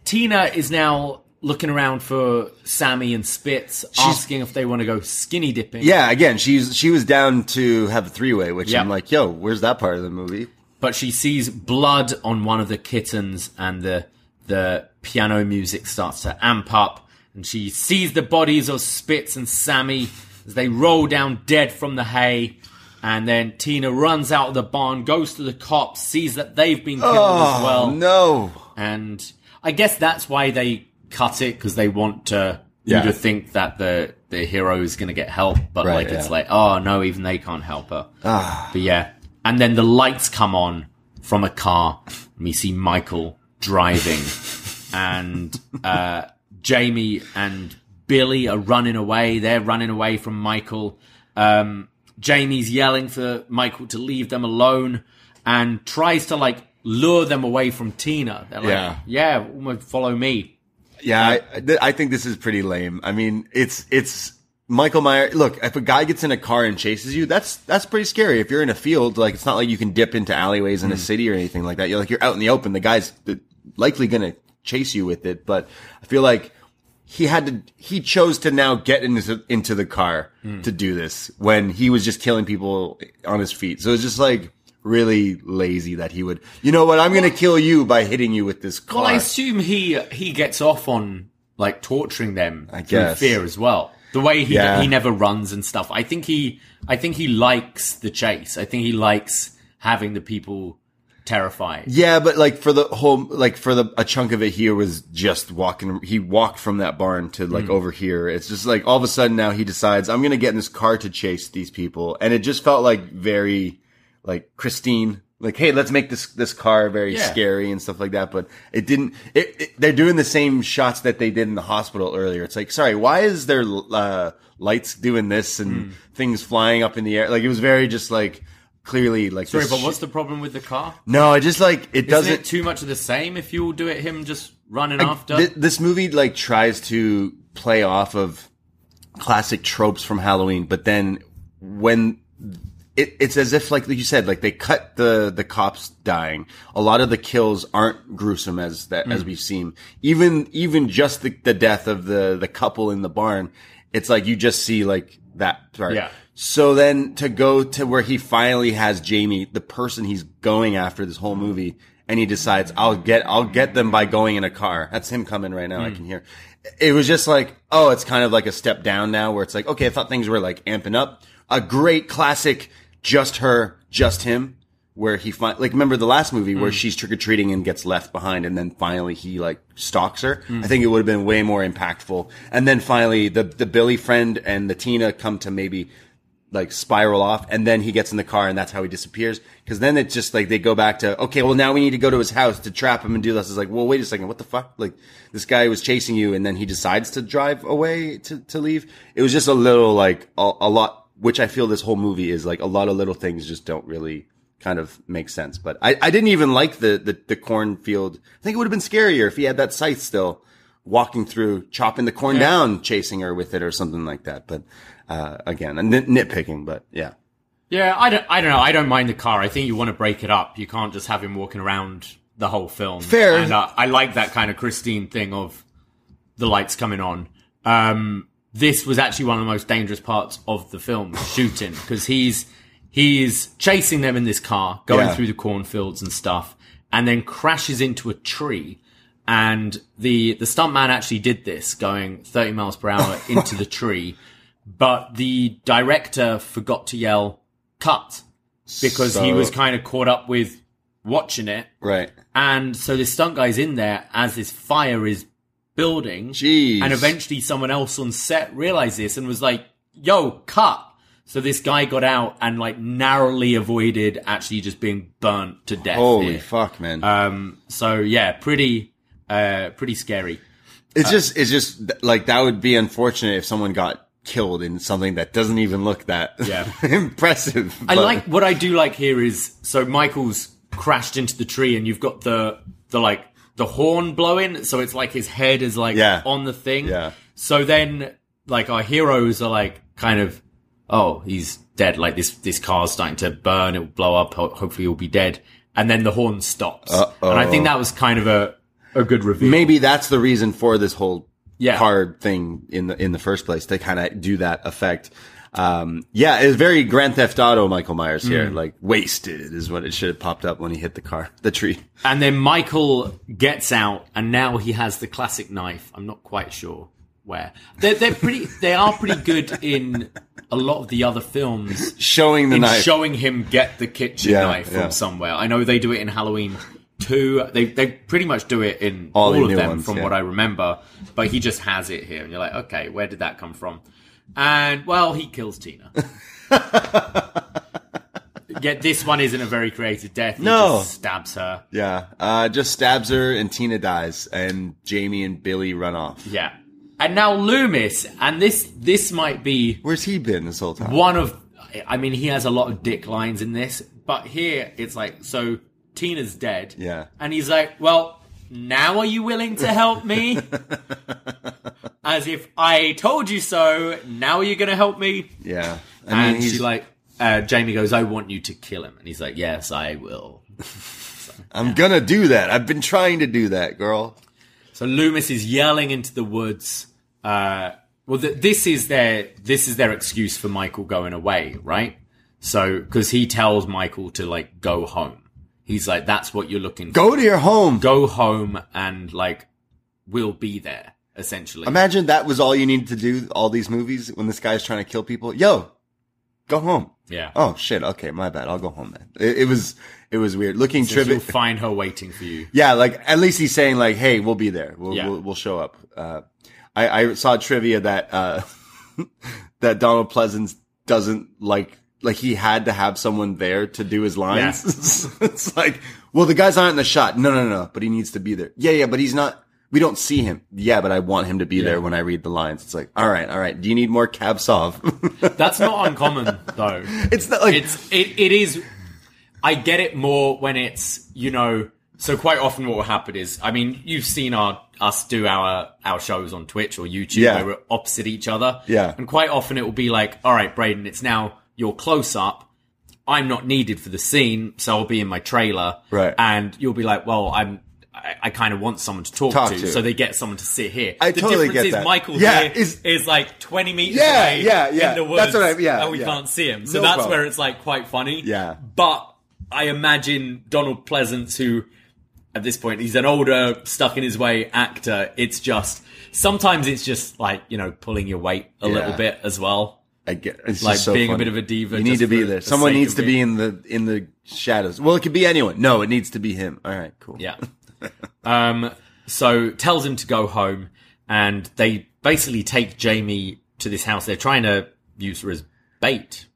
Tina is now looking around for Sammy and Spitz, asking if they want to go skinny dipping. yeah. Again, she's she was down to have a three way, which Yep. I'm like, yo, where's that part of the movie? but she sees blood on one of the kittens, and the the piano music starts to amp up, and she sees the bodies of Spitz and Sammy as they roll down dead from the hay. And then Tina runs out of the barn, goes to the cops, sees that they've been killed as oh, well. Oh no, and I guess that's why they cut it because they want to Yeah. you to think that the the hero is going to get help, but Right, like it's like oh no, even they can't help her. Ah. But yeah, and then the lights come on from a car, and we see Michael driving, and uh, Jamie and Billy are running away. They're running away from Michael. Um, Jamie's yelling for Michael to leave them alone and tries to like lure them away from Tina. They're like, Yeah. yeah, almost follow me. yeah, I, I think this is pretty lame. I mean, it's it's Michael Meyer. Look, if a guy gets in a car and chases you, that's that's pretty scary. If you're in a field, like it's not like you can dip into alleyways in a city or anything like that. You're like you're out in the open. The guy's uh, likely gonna chase you with it. But I feel like he had to, he chose to now get into, into the car to do this when he was just killing people on his feet. So it's just like really lazy that he would, you know what? I'm going to kill you by hitting you with this car. Well, I assume he he gets off on like torturing them I through fear as well. The way he Yeah. he never runs and stuff. I think he I think he likes the chase. I think he likes having the people terrified. Yeah, but like for the whole, like for the a chunk of it here was just walking. He walked from that barn to like over here. It's just like all of a sudden now he decides I'm gonna get in this car to chase these people, and it just felt like very like Christine. Like, hey, let's make this this car very Yeah. scary and stuff like that. But it didn't. It, it, they're doing the same shots that they did in the hospital earlier. It's like, sorry, why is there uh, lights doing this and things flying up in the air? Like it was very just like clearly like. Sorry, but what's the problem with the car? no, I just like it Isn't doesn't. it too much of the same if you all do it him just running after? thi- this movie like tries to play off of classic tropes from Halloween, but then when it, it's as if like you said, like they cut the the cops dying. A lot of the kills aren't gruesome as that Mm. as we've seen. Even even just the, the death of the the couple in the barn, it's like you just see like that part. Yeah. So then to go to where he finally has Jamie, the person he's going after this whole movie, and he decides I'll get I'll get them by going in a car. That's him coming right now. I hmm. can hear. It was just like, oh, it's kind of like a step down now where it's like, okay, I thought things were like amping up. A great classic, just her, just him, where he find like remember the last movie where hmm. she's trick or treating and gets left behind, and then finally he like stalks her. I hmm. think it would have been way more impactful. And then finally the the Billy friend and the Tina come to maybe like spiral off and then he gets in the car and that's how he disappears. Because then it's just like they go back to okay well now we need to go to his house to trap him and do this. It's like well wait a second. What the fuck? Like this guy was chasing you and then he decides to drive away to, to leave? It was just a little like a, a lot which i feel this whole movie is like a lot of little things just don't really kind of make sense. But i, I didn't even like the, the the cornfield. I think it would have been scarier if he had that scythe still walking through chopping the corn down chasing her with it or something like that. But uh, again, nit- nitpicking, but yeah. Yeah, I don't, I don't know. I don't mind the car. I think you want to break it up. You can't just have him walking around the whole film. Fair. And uh, I like that kind of Christine thing of the lights coming on. Um, this was actually one of the most dangerous parts of the film, shooting, because he's he's chasing them in this car, going Yeah. through the cornfields and stuff, and then crashes into a tree. And the the stuntman actually did this, going 30 miles per hour into the tree, but the director forgot to yell cut because he was kind of caught up with watching it. Right. And so this stunt guy's in there as this fire is building. Jeez. And eventually someone else on set realized this and was like, yo, cut. So this guy got out and like narrowly avoided actually just being burnt to death. Holy here. fuck, man. Um, so yeah, pretty, uh, pretty scary. it's just, it's just like that would be unfortunate if someone got killed in something that doesn't even look that Yeah. impressive. I like what I do like here is so Michael's crashed into the tree and you've got the the like the horn blowing, so it's like his head is like Yeah. on the thing. Yeah. So then like our heroes are like kind of oh he's dead like this this car's starting to burn it will blow up hopefully he'll be dead and then the horn stops Uh-oh. and I think that was kind of a a good reveal. Maybe that's the reason for this whole Yeah. card thing in the in the first place to kind of do that effect. Um, yeah, it's very Grand Theft Auto Michael Myers here. Mm. Like wasted is what it should have popped up when he hit the car, the tree. And then Michael gets out, and now he has the classic knife. I'm not quite sure where. They're, they're pretty. They are pretty good in a lot of the other films Showing the in knife. showing him get the kitchen Yeah, knife from yeah. somewhere. I know they do it in Halloween two. They they pretty much do it in All all, of them, ones, from yeah. what I remember. But he just has it here, and you're like, okay, where did that come from? And well, he kills Tina. Yet this one isn't a very creative death. He No. just stabs her. yeah, uh, just stabs her and Tina dies and Jamie and Billy run off. Yeah. And now Loomis, and this this might be Where's he been this whole time? one of I mean he has a lot of dick lines in this, but here it's like so Tina's dead. Yeah. And he's like, Well, now are you willing to help me? As if I told you so, now are you gonna help me? Yeah, I and she like uh, Jamie goes, I want you to kill him and he's like, Yes, I will. I'm gonna do that. I've been trying to do that, girl. So Loomis is yelling into the woods. Uh, well, th- this is their this is their excuse for Michael going away, right? So because he tells Michael to like go home. He's like, "That's what you're looking for. Go to your home. Go home, and like, we'll be there." Essentially, Imagine that was all you needed to do. All these movies when this guy's trying to kill people. Yo, go home. yeah. Oh shit. Okay, my bad. I'll go home then. It, it was it was weird looking you'll find her waiting for you. Yeah, like at least he's saying like, "Hey, we'll be there. We'll Yeah. we'll, we'll show up." Uh, I, I saw trivia that uh, that Donald Pleasence doesn't like like he had to have someone there to do his lines. it's like, well, the guy's aren't in the shot. No, no, no, but he needs to be there. Yeah, yeah, but he's not. We don't see him. Yeah, but I want him to be there when I read the lines. It's like, all right, all right. Do you need more cab sov? That's not uncommon though. it's not like it's it, it is i get it more when it's you know so quite often what will happen is i mean you've seen our us do our our shows on twitch or youtube Yeah. where we're opposite each other Yeah. and quite often it will be like all right braden it's now your close up i'm not needed for the scene so i'll be in my trailer Right. and you'll be like well i'm I, I kind of want someone to talk, Talk to, to. so they get someone to sit here. I the totally difference get is that. Michael Yeah, here is- is like 20 meters Yeah, away yeah, yeah. in the woods That's what I- yeah, and we yeah. can't see him. So No that's problem. where it's like quite funny. Yeah. But I imagine Donald Pleasence, who at this point he's an older, stuck in his way actor. It's just sometimes it's just like you know pulling your weight a Yeah. little bit as well. I get it's Like so being a bit of a diva You need to be there. the Someone needs to be in the in the shadows. Well, it could be anyone. No, it needs to be him. All right, cool. Yeah. um. So tells him to go home, and they basically take Jamie to this house. They're trying to use her as bait.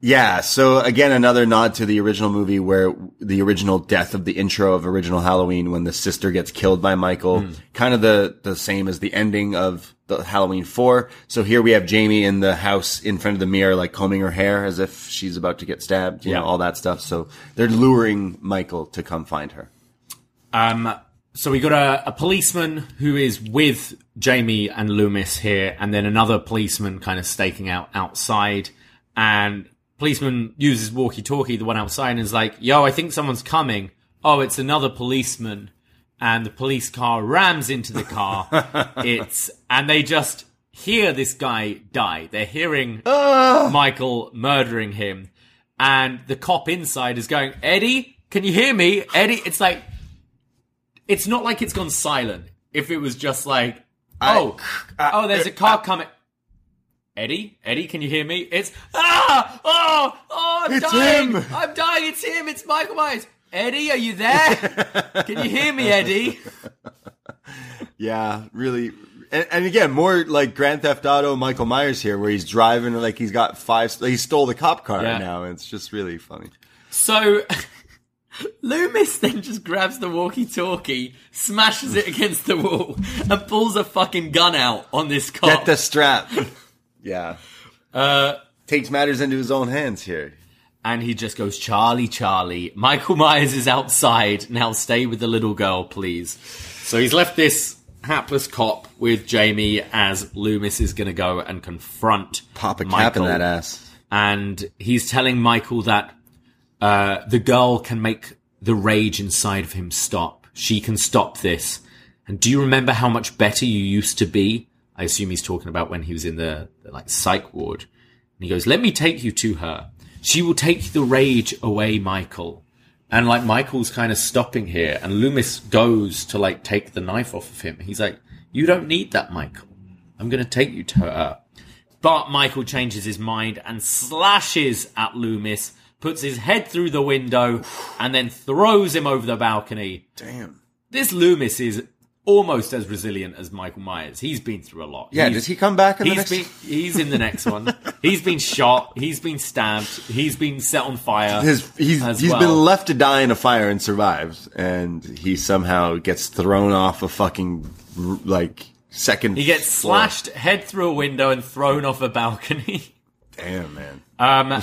Yeah. So again, another nod to the original movie where the original death of the intro of original Halloween when the sister gets killed by Michael, kind of the, the same as the ending of the Halloween four. So here we have Jamie in the house in front of the mirror, like combing her hair as if she's about to get stabbed, you Yeah. know, all that stuff. So they're luring Michael to come find her. Um, so we got a, a policeman who is with Jamie and Loomis here, and then another policeman kind of staking out outside. And policeman uses walkie-talkie, the one outside, and is like, "Yo, I think someone's coming." Oh, it's another policeman, and the police car rams into the car. it's and they just hear this guy die. They're hearing ah. Michael murdering him, and the cop inside is going, "Eddie, can you hear me, Eddie?" It's like it's not like it's gone silent. If it was just like, oh, oh, there's a uh, car uh, coming. Eddie, Eddie, can you hear me? It's ah, oh, oh, I'm It's dying. him. I'm dying. It's him. It's Michael Myers. Eddie, are you there? can you hear me, Eddie? Yeah, really. And, and again, more like Grand Theft Auto Michael Myers here, where he's driving like he's got five. He stole the cop car Yeah. now. and It's just really funny. So Loomis then just grabs the walkie-talkie, smashes it against the wall, and pulls a fucking gun out on this cop. Get the strap. yeah. uh, Takes matters into his own hands here. And he just goes, Charlie, Charlie. Michael Myers is outside. Now stay with the little girl, please. So he's left this hapless cop with Jamie as Loomis is going to go and confront Pop a cap Michael. in that ass. And he's telling Michael that uh, the girl can make the rage inside of him stop. She can stop this. And do you remember how much better you used to be? I assume he's talking about when he was in the, the like psych ward. And he goes, "Let me take you to her. She will take the rage away, Michael." And like Michael's kind of stopping here, and Loomis goes to like take the knife off of him. He's like, "You don't need that, Michael. I'm going to take you to her." But Michael changes his mind and slashes at Loomis, puts his head through the window, and then throws him over the balcony. Damn. This Loomis is almost as resilient as Michael Myers. He's been through a lot. Yeah, He's- does he come back in the He's next? been he's in the next one. He's been shot. He's been stabbed. He's been set on fire. His, he's he's well. been left to die in a fire and survives, and he somehow gets thrown off a fucking like second. He gets floor. slashed head through a window and thrown off a balcony. Damn man. Um,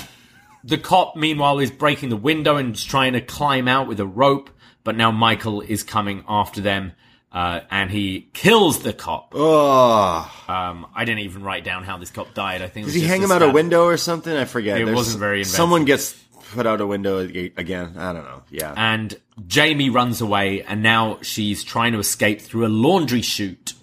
the cop, meanwhile, is breaking the window and trying to climb out with a rope, but now Michael is coming after them, uh, and he kills the cop. Oh, Um, I didn't even write down how this cop died. I think did he hang him out a window or something? I forget. It There's- wasn't very inventive. Someone gets put out a window again. I don't know. Yeah. And Jamie runs away, and now she's trying to escape through a laundry chute,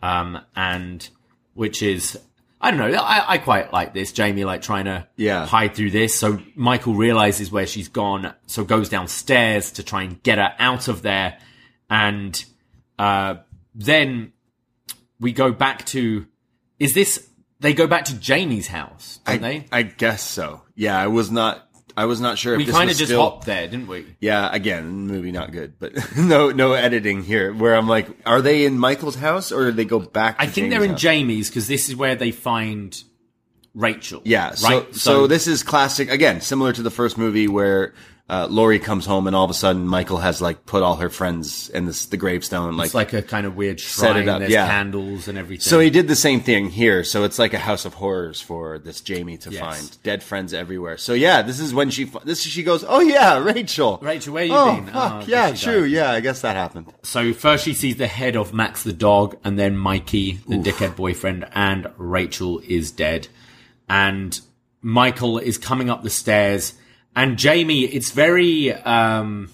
um, and which is I don't know. I, I quite like this. Jamie like trying to Yeah. hide through this. So Michael realizes where she's gone, so goes downstairs to try and get her out of there, and uh, then we go back to. Is this? They go back to Jamie's house, don't they? I guess so. Yeah, I was not. I was not sure. We kind of just still, hopped there, didn't we? Yeah, again, movie not good, but no, no editing here. Where I'm like, are they in Michael's house or did they go back? To I think Jamie's they're in house? Jamie's because this is where they find Rachel. Yeah, so, right. so this is classic again, similar to the first movie where uh, Laurie comes home and all of a sudden Michael has like put all her friends in this the gravestone, like it's like a kind of weird Set shrine. it up, There's yeah. candles and everything. So he did the same thing here. So it's like a house of horrors for this Jamie to Yes. find dead friends everywhere. So yeah, this is when she this she goes, oh yeah, Rachel, Rachel, where you oh, been? Fuck, Oh, yeah, true, died. yeah, I guess that happened. So first she sees the head of Max the dog, and then Mikey, the dickhead boyfriend, and Rachel is dead. And Michael is coming up the stairs, and Jamie, it's very um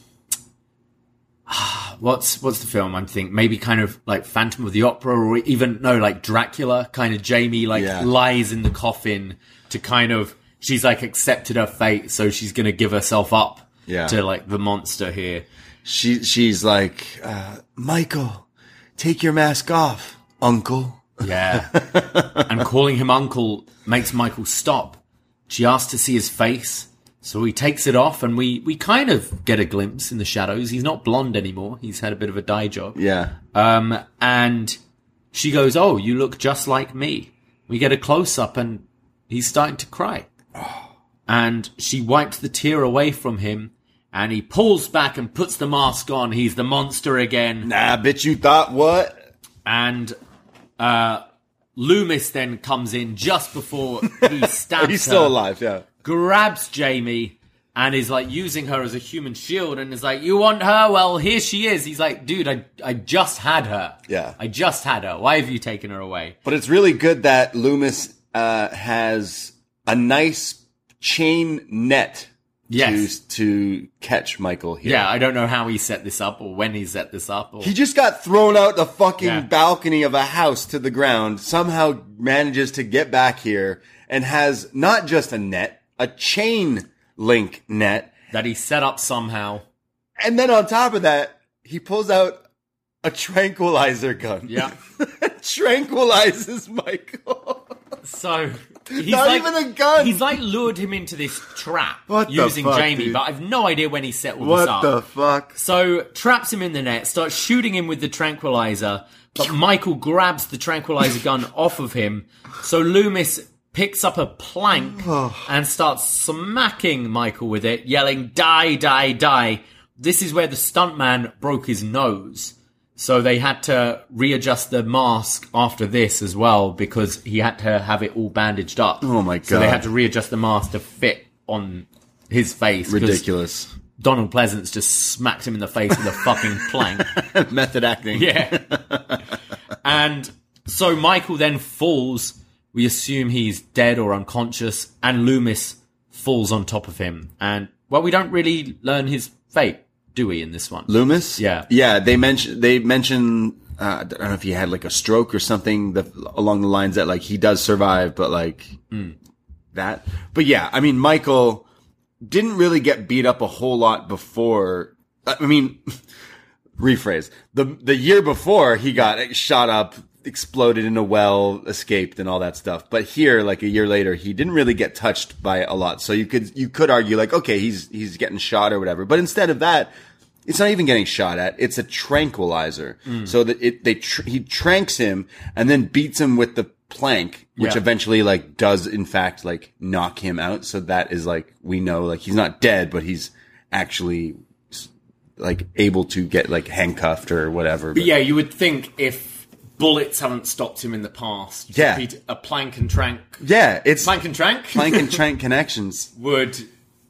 what's what's the film I'm thinking? Maybe kind of like Phantom of the Opera or even no, like Dracula, kind of Jamie like Yeah. lies in the coffin to kind of she's like accepted her fate, so she's gonna give herself up Yeah. to like the monster here. She she's like, uh, Michael, take your mask off, Uncle. Yeah. and calling him uncle makes Michael stop. She asks to see his face. So he takes it off and we, we kind of get a glimpse in the shadows. He's not blonde anymore. He's had a bit of a dye job. Yeah, Um, and she goes, Oh, you look just like me. We get a close up and he's starting to cry. And she wipes the tear away from him and he pulls back and puts the mask on. He's the monster again. nah, bitch, you thought what? and uh, Loomis then comes in just before he stabs He's her, still alive. Yeah. Grabs Jamie, and is like using her as a human shield, and is like, "You want her? Well, here she is." He's like, "Dude, I I just had her. Yeah. I just had her. Why have you taken her away?" But it's really good that Loomis uh, has a nice chain net Yes. to to catch Michael here. Yeah, I don't know how he set this up or when he set this up. Or He just got thrown out the fucking Yeah. balcony of a house to the ground, somehow manages to get back here and has not just a net, a chain link net. that he set up somehow. And then on top of that, he pulls out a tranquilizer gun. Yeah. Tranquilizes Michael. So he's Not like, even a gun. He's like lured him into this trap What using fuck, Jamie, dude? but I've no idea when he set all this up. what the fuck? So traps him in the net, starts shooting him with the tranquilizer, but Michael grabs the tranquilizer gun off of him. So Loomis picks up a plank oh. and starts smacking Michael with it, yelling, die, die, die. This is where the stuntman broke his nose. So they had to readjust the mask after this as well because he had to have it all bandaged up. Oh my god! So they had to readjust the mask to fit on his face. 'cause Ridiculous. Donald Pleasence just smacked him in the face with a fucking plank. Method acting. Yeah. and so Michael then falls. We assume he's dead or unconscious, and Loomis falls on top of him. And, well, we don't really learn his fate, do we, in this one? Loomis? Yeah. Yeah, they mention they mention uh, I don't know if he had like a stroke or something that, along the lines that like he does survive, but like Hmm. that. But yeah, I mean Michael didn't really get beat up a whole lot before. I mean, rephrase the the year before he got shot up, exploded in a well, escaped, and all that stuff. But here, like a year later, he didn't really get touched by a lot. So you could you could argue like, okay, he's he's getting shot or whatever. But instead of that, it's not even getting shot at. It's a tranquilizer. Hmm. So that it they tr- he tranks him and then beats him with the plank, which Yeah. eventually like does in fact like knock him out. So that is like we know like he's not dead, but he's actually like able to get like handcuffed or whatever. But yeah, you would think if bullets haven't stopped him in the past, Yeah. repeat a plank and trank. yeah, it's Plank and trank? plank and trank connections. would,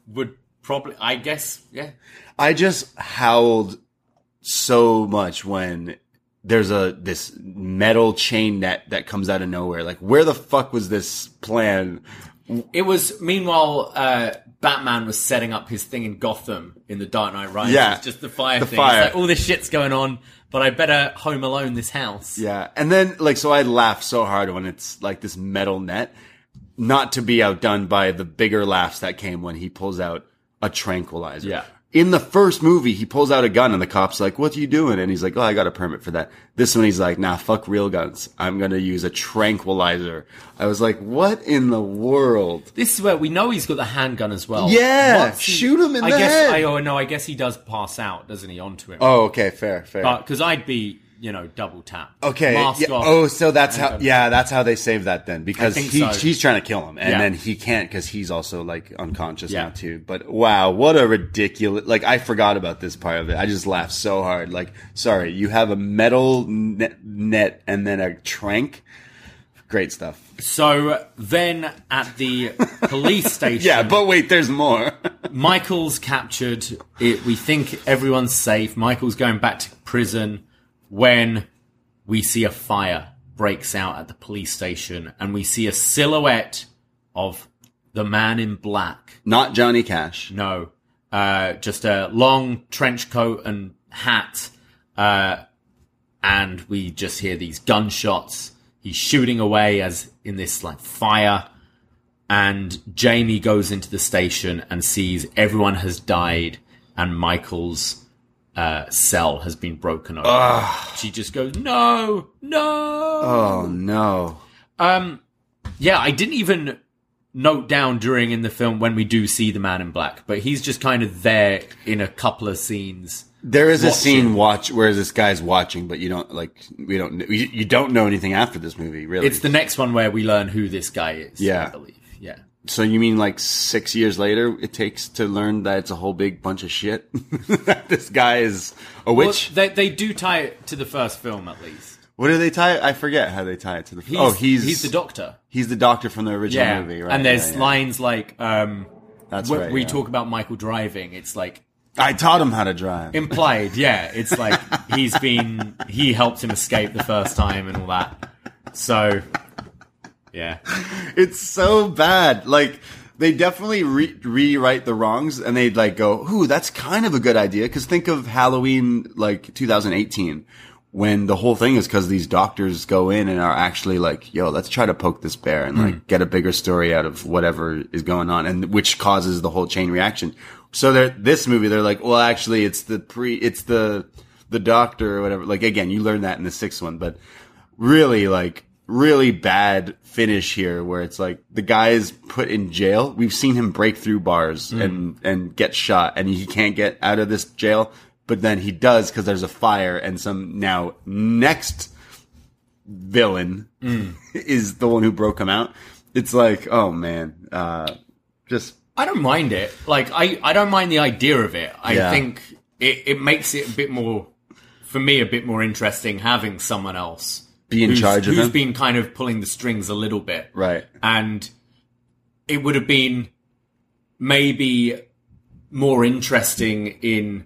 would probably, I guess, yeah. I just howled so much when there's a this metal chain net that comes out of nowhere. Like, where the fuck was this plan? It was meanwhile uh, Batman was setting up his thing in Gotham in the Dark Knight Rises. Yeah. just the fire The thing. fire. Like, all this shit's going on, but I better home alone this house. Yeah, and then like so, I laugh so hard when it's like this metal net, not to be outdone by the bigger laughs that came when he pulls out a tranquilizer. Yeah. In the first movie, he pulls out a gun and the cop's like, "What are you doing?" And he's like, "Oh, I got a permit for that." This one, he's like, "Nah, fuck real guns. I'm gonna use a tranquilizer." I was like, "What in the world?" This is where we know he's got the handgun as well. Yeah, he- shoot him in I the guess, head. I, oh no, I guess he does pass out, doesn't he, onto him? Oh, okay, fair, fair. Because I'd be, you know, double tap. Okay. Mask yeah, off. Oh, so that's how. Yeah, that's how they save that then, because think he so. he's trying to kill him, and Yeah. then he can't because he's also like unconscious Yeah. now too. But wow, what a ridiculous! Like I forgot about this part of it. I just laughed so hard. Like, sorry, you have a metal net, net and then a trank. Great stuff. So then at the police station, Yeah, but wait, there's more. Michael's captured. It, we think everyone's safe. Michael's going back to prison when we see a fire breaks out at the police station and we see a silhouette of the man in black. Not Johnny Cash. No, uh, just a long trench coat and hat. Uh, and we just hear these gunshots. He's shooting away as in this like fire. And Jamie goes into the station and sees everyone has died and Michael's uh, cell has been broken open. She just goes, no, no. Oh no. Um, yeah, I didn't even note down during in the film when we do see the man in black, but he's just kind of there in a couple of scenes. There is a scene watch where this guy's watching, but you don't like we don't you, you don't know anything after this movie, really. It's the next one where we learn who this guy is. Yeah. I believe. So you mean like six years later it takes to learn that it's a whole big bunch of shit? that this guy is a Well, witch? they they do tie it to the first film at least. what do they tie it? I forget how they tie it to the. He's, oh, he's he's the doctor. He's the doctor from the original Yeah. movie, right? and there's yeah, yeah. lines like um, That's right, we talk about Michael driving. It's like I taught him how to drive. implied. yeah, it's like he's been he helped him escape the first time and all that. So. Yeah. It's so bad. Like they definitely re- rewrite the wrongs, and they'd like go, "Ooh, that's kind of a good idea." Because think of Halloween, like 2018, when the whole thing is because these doctors go in and are actually like, "Yo, let's try to poke this bear and like hmm. get a bigger story out of whatever is going on," and which causes the whole chain reaction. So they're this movie, they're like, "Well, actually, it's the pre, it's the the doctor or whatever." Like again, you learn that in the sixth one, but really like really bad finish here where it's like the guy is put in jail. We've seen him break through bars and and get shot and he can't get out of this jail, but then he does cuz there's a fire and some now next villain is the one who broke him out. It's like, oh man, uh just I don't mind it. Like I, I don't mind the idea of it. I Yeah. think it, it makes it a bit more, for me, a bit more interesting having someone else Be in who's- charge of who's him? been kind of pulling the strings a little bit, right. and it would have been maybe more interesting in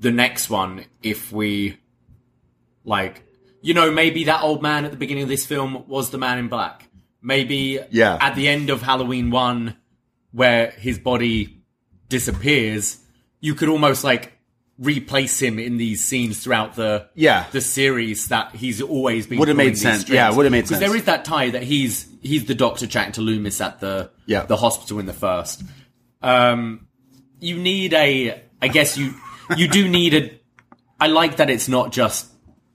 the next one if we like you know maybe that old man at the beginning of this film was the man in black maybe Yeah. at the end of halloween 1 where his body disappears you could almost like replace him in these scenes throughout the Yeah. the series that he's always been Would've made sense. strings. Yeah, would've made sense. Because sense. there is that tie that he's he's the doctor chatting to Loomis at the Yeah. the hospital in the first. Um, you need a, I guess you you do need a. I like that it's not just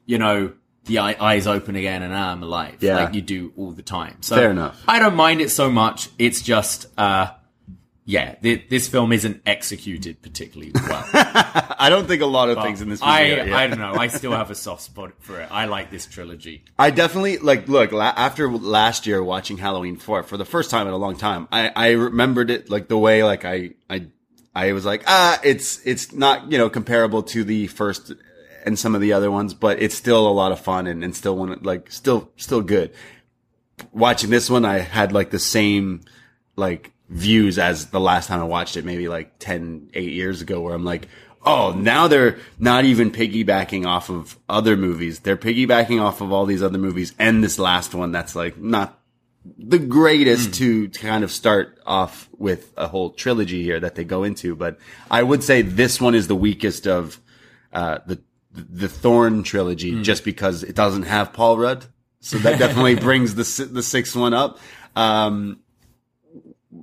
you know the eye, eyes open again and I'm alive. Yeah. like you do all the time. So Fair enough. I don't mind it so much. It's just. uh yeah, th- this film isn't executed particularly well. I don't think a lot of things in this movie I. I don't know. I still have a soft spot for it. I like this trilogy. I definitely like look la- after last year watching Halloween four for the first time in a long time. I I remembered it like the way like I I I was like ah it's it's not you know comparable to the first and some of the other ones, but it's still a lot of fun and, and still one like still still good. Watching this one, I had like the same like views as the last time I watched it, maybe like 10, 8 years ago, where I'm like, oh, now they're not even piggybacking off of other movies. They're piggybacking off of all these other movies and this last one that's like not the greatest to, to kind of start off with a whole trilogy here that they go into, but I would say this one is the weakest of uh, the the Thorn trilogy, just because it doesn't have Paul Rudd. So that definitely brings the the sixth one up. Um,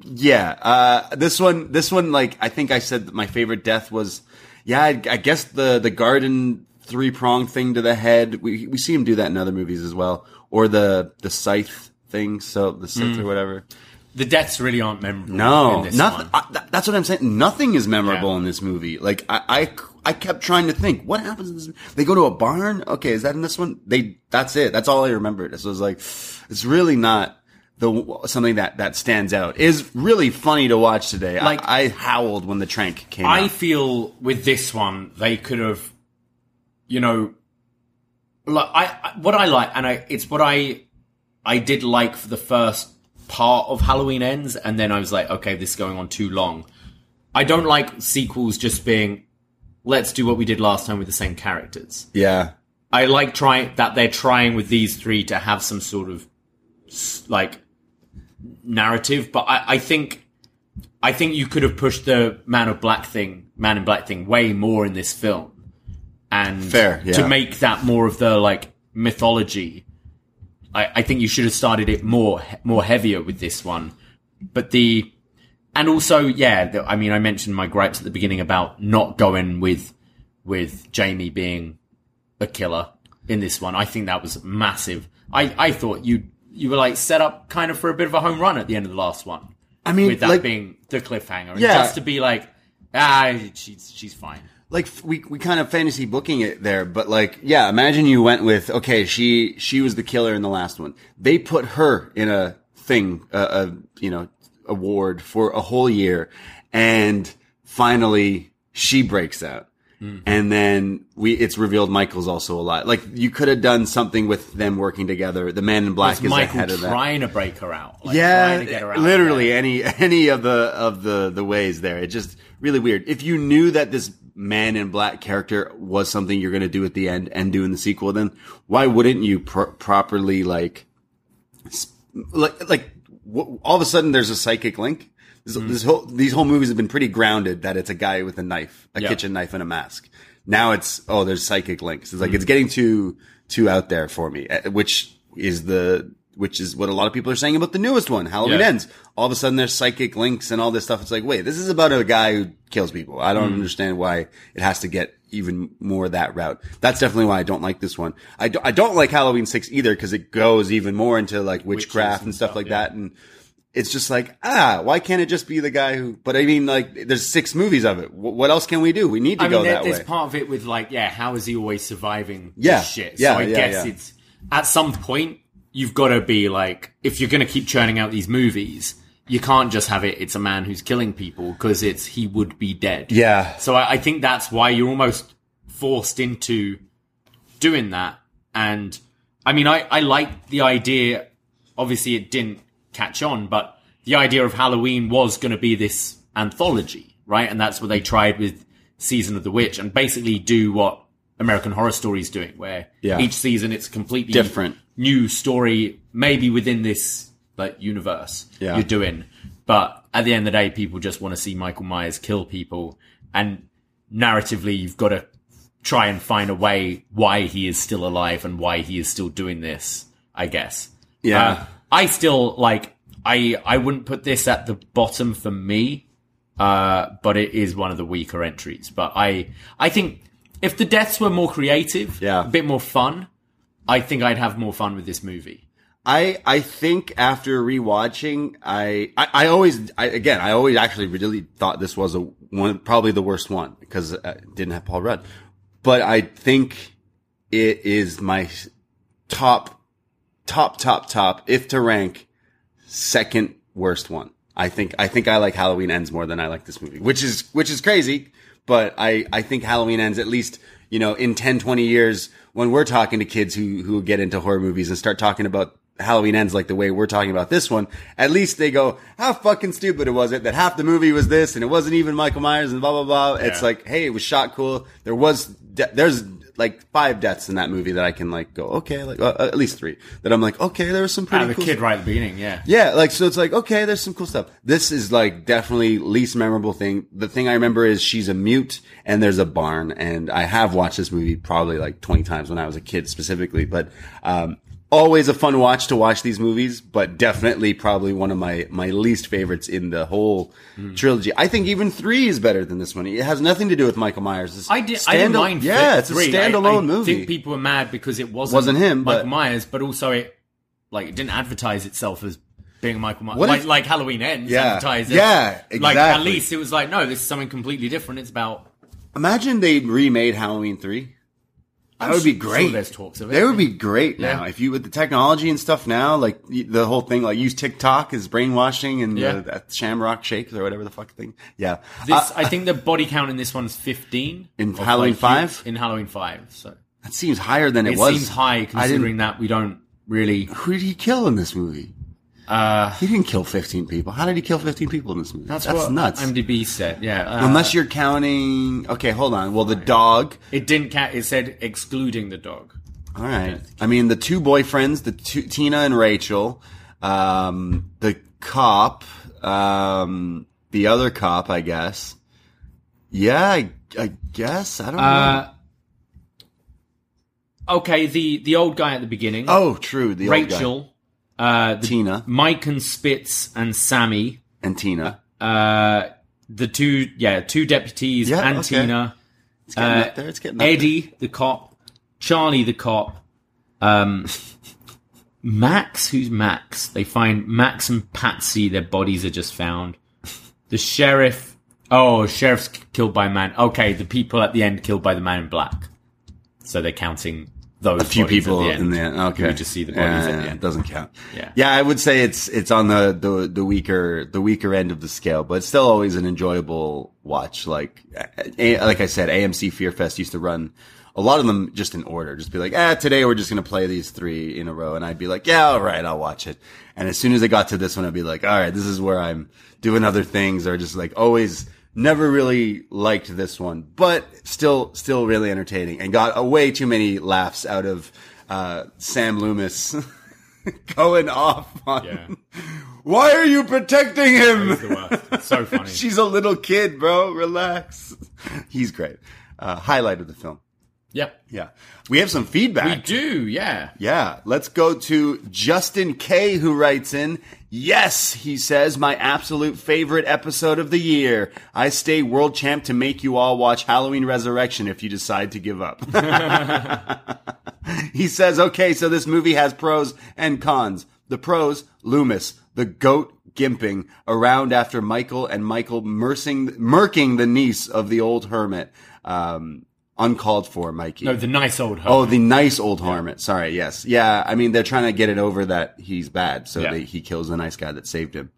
yeah, uh, this one, this one, like I think I said, that my favorite death was, yeah, I, I guess the the garden three prong thing to the head. We we see him do that in other movies as well, or the the scythe thing. So the scythe hmm. or whatever. The deaths really aren't memorable. No, in this nothing. one. I, that- that's what I'm saying. Nothing is memorable Yeah. in this movie. Like I, I, I kept trying to think, what happens in this? They go to a barn. Okay, is that in this one? They. That's it. That's all I remembered. So it was like, it's really not the something that that stands out. is really funny to watch today. Like- I, I howled when the trank came. I out. feel with this one they could have, you know, like I I- what I like, and I it's what I I did like for the first part of Halloween Ends, and then I was like, okay, this is going on too long. I don't like sequels just being, let's do what we did last time with the same characters. Yeah. I like trying that they're trying with these three to have some sort of like narrative, but I, I think I think you could have pushed the Man of Black thing, Man in Black thing, way more in this film, and Fair, yeah. to make that more of the like mythology. I, I think you should have started it more more heavier with this one, but the and also yeah, the, I mean I mentioned my gripes at the beginning about not going with with Jamie being a killer in this one. I think that was massive. I, I thought you you were like set up kind of for a bit of a home run at the end of the last one. I mean, with that like- being the cliffhanger, and Yeah. just to be like, ah, she's she's fine. like we we kind of fantasy booking it there, but like yeah, imagine you went with okay, she she was the killer in the last one. They put her in a thing, a, a you know award for a whole year, and finally she breaks out. Mm. And then we, it's revealed Michael's also alive. Like you could have done something with them working together. The Man in Black is Michael ahead of that trying to break her out? Like, yeah, trying to get her out literally any any of the of the the ways there. It just really weird. If you knew that this man in black character was something you're going to do at the end and do in the sequel, then why wouldn't you pro- properly like like like all of a sudden there's a psychic link? This, Mm-hmm. this whole these whole movies have been pretty grounded that it's a guy with a knife, a Yeah. kitchen knife, and a mask. Now it's oh, there's psychic links. It's like Mm-hmm. it's getting too too out there for me, eh, which is the which is what a lot of people are saying about the newest one, Halloween Yeah. Ends. All of a sudden there's psychic links and all this stuff. It's like, wait, this is about a guy who kills people. I Mm. don't understand why it has to get even more that route. That's definitely why I don't like this one. I don't, I don't like Halloween 6 either because it goes even more into like witchcraft and and stuff stuff, like yeah. that. And it's just like, ah, why can't it just be the guy who, but I mean, like, there's six movies of it. Wh- What else can we do? We need to I go mean, there, that there's way. part of it with like, yeah, how is he always surviving Yeah, this shit? yeah, so I yeah, guess yeah. it's at some point you've got to be like, if you're going to keep churning out these movies, you can't just have it. It's a man who's killing people because it's he would be dead. Yeah. So I, I think that's why you're almost forced into doing that. And I mean, I, I like the idea. Obviously, it didn't catch on, but the idea of Halloween was going to be this anthology, right? And that's what they tried with Season of the Witch and basically do what American Horror Story is doing, where Yeah. each season it's completely Different. new story, maybe within this like universe Yeah. you're doing. But at the end of the day, people just want to see Michael Myers kill people, and narratively, you've got to try and find a way why he is still alive and why he is still doing this. I guess. Yeah. Uh, I still like. I I wouldn't put this at the bottom for me, uh, but it is one of the weaker entries. But I I think if the deaths were more creative, Yeah. a bit more fun, I think I'd have more fun with this movie. I I think after rewatching, I I, I always I, again I always actually really thought this was a one probably the worst one because uh, it didn't have Paul Rudd, but I think it is my top top top top if to rank second worst one. I think I think I like Halloween Ends more than I like this movie, which is which is crazy, but I I think Halloween Ends at least, you know, in 10 20 years when we're talking to kids who who get into horror movies and start talking about Halloween Ends like the way we're talking about this one, at least they go, how fucking stupid it was it that half the movie was this and it wasn't even Michael Myers and blah blah blah. It's like, hey, it was shot cool. There was de- there's like five deaths in that movie that I can like go okay, like uh, at least three that I'm like okay, there was some pretty Ah, the cool kid stuff. right at the beginning, yeah. Yeah, like so it's like okay, there's some cool stuff. This is like definitely least memorable thing. The thing I remember is she's a mute and there's a barn, and I have watched this movie probably like 20 times when I was a kid specifically, but um, always a fun watch to watch these movies, but definitely probably one of my my least favorites in the whole Hmm. trilogy. I think even three is better than this one. It has nothing to do with Michael Myers. It's I, did, I didn't mind. Yeah, it's a three. I- standalone I, movie. think people were mad because it wasn't, Wasn't him, Michael but- Myers, but also it like it didn't advertise itself as being Michael Myers. Like, if- like Halloween ends Yeah. advertised. Yeah, as, Like at least it was like no, this is something completely different. It's about Imagine they remade Halloween three. That would be sure great. there's talks of it. They would be great now if you with the technology and stuff now, like the whole thing, like use TikTok as brainwashing and Yeah. that Shamrock Shake or whatever the fuck thing. Yeah, This, Uh, I think the body count in this one's 15. In Halloween 5? In Halloween 5. So that seems higher than it, it was. seems high considering that we don't really. Who did he kill in this movie? Uh, He didn't kill fifteen people. How did he kill fifteen people in this movie? that's, That's, nuts. IMDb said. Yeah. Uh, Unless you're counting. Okay, hold on. Well, the dog. it didn't count. It said excluding the dog. All right. I mean, the two boyfriends, the two, Tina and Rachel, um, the cop, um, the other cop, I guess. Yeah, I, I guess. I don't know. Uh, okay, the the old guy at the beginning. Oh, true. The old guy. Rachel, uh, the, Tina. Mike and Spitz and Sammy, and Tina. uh, the two yeah two deputies Yeah, and okay. Tina, It's getting uh, there. It's getting up there. Eddie the cop, Charlie the cop, um, Max. Who's Max? They find Max and Patsy. Their bodies are just found. The sheriff. Oh, sheriff's killed by man. Okay, the people at the end killed by the man in black. So they're counting those A few people the in the end. Okay. We just see the bodies Yeah, at the end. Doesn't count. Yeah. Yeah, I would say it's it's on the, the the weaker the weaker end of the scale, but it's still always an enjoyable watch. Like like I said, AMC Fear Fest used to run a lot of them just in order. Just be like, ah, today we're just gonna play these three in a row, and I'd be like, yeah, all right, I'll watch it. And as soon as I got to this one, I'd be like, all right, this is where I'm doing other things, or just like always. Never really liked this one, but still, still really entertaining, and got a way too many laughs out of uh, Sam Loomis going off on. Yeah. Why are you protecting him? It's the worst. So funny. She's a little kid, bro. Relax. He's great. Uh, highlight of the film. Yep. Yeah. We have some feedback. We do, yeah. Yeah, let's go to Justin K, who writes in. Yes, he says, my absolute favorite episode of the year. I stay world champ to make you all watch Halloween Resurrection if you decide to give up. he says, okay, so this movie has pros and cons. The pros, Loomis, the goat gimping around after Michael and Michael mercing, murking the niece of the old hermit. Um, uncalled for, Mikey. No, the nice old Oh, the nice old hermit. Sorry. Yes. Yeah. I mean, they're trying to get it over that he's bad. So Yeah. they, he kills the nice guy that saved him.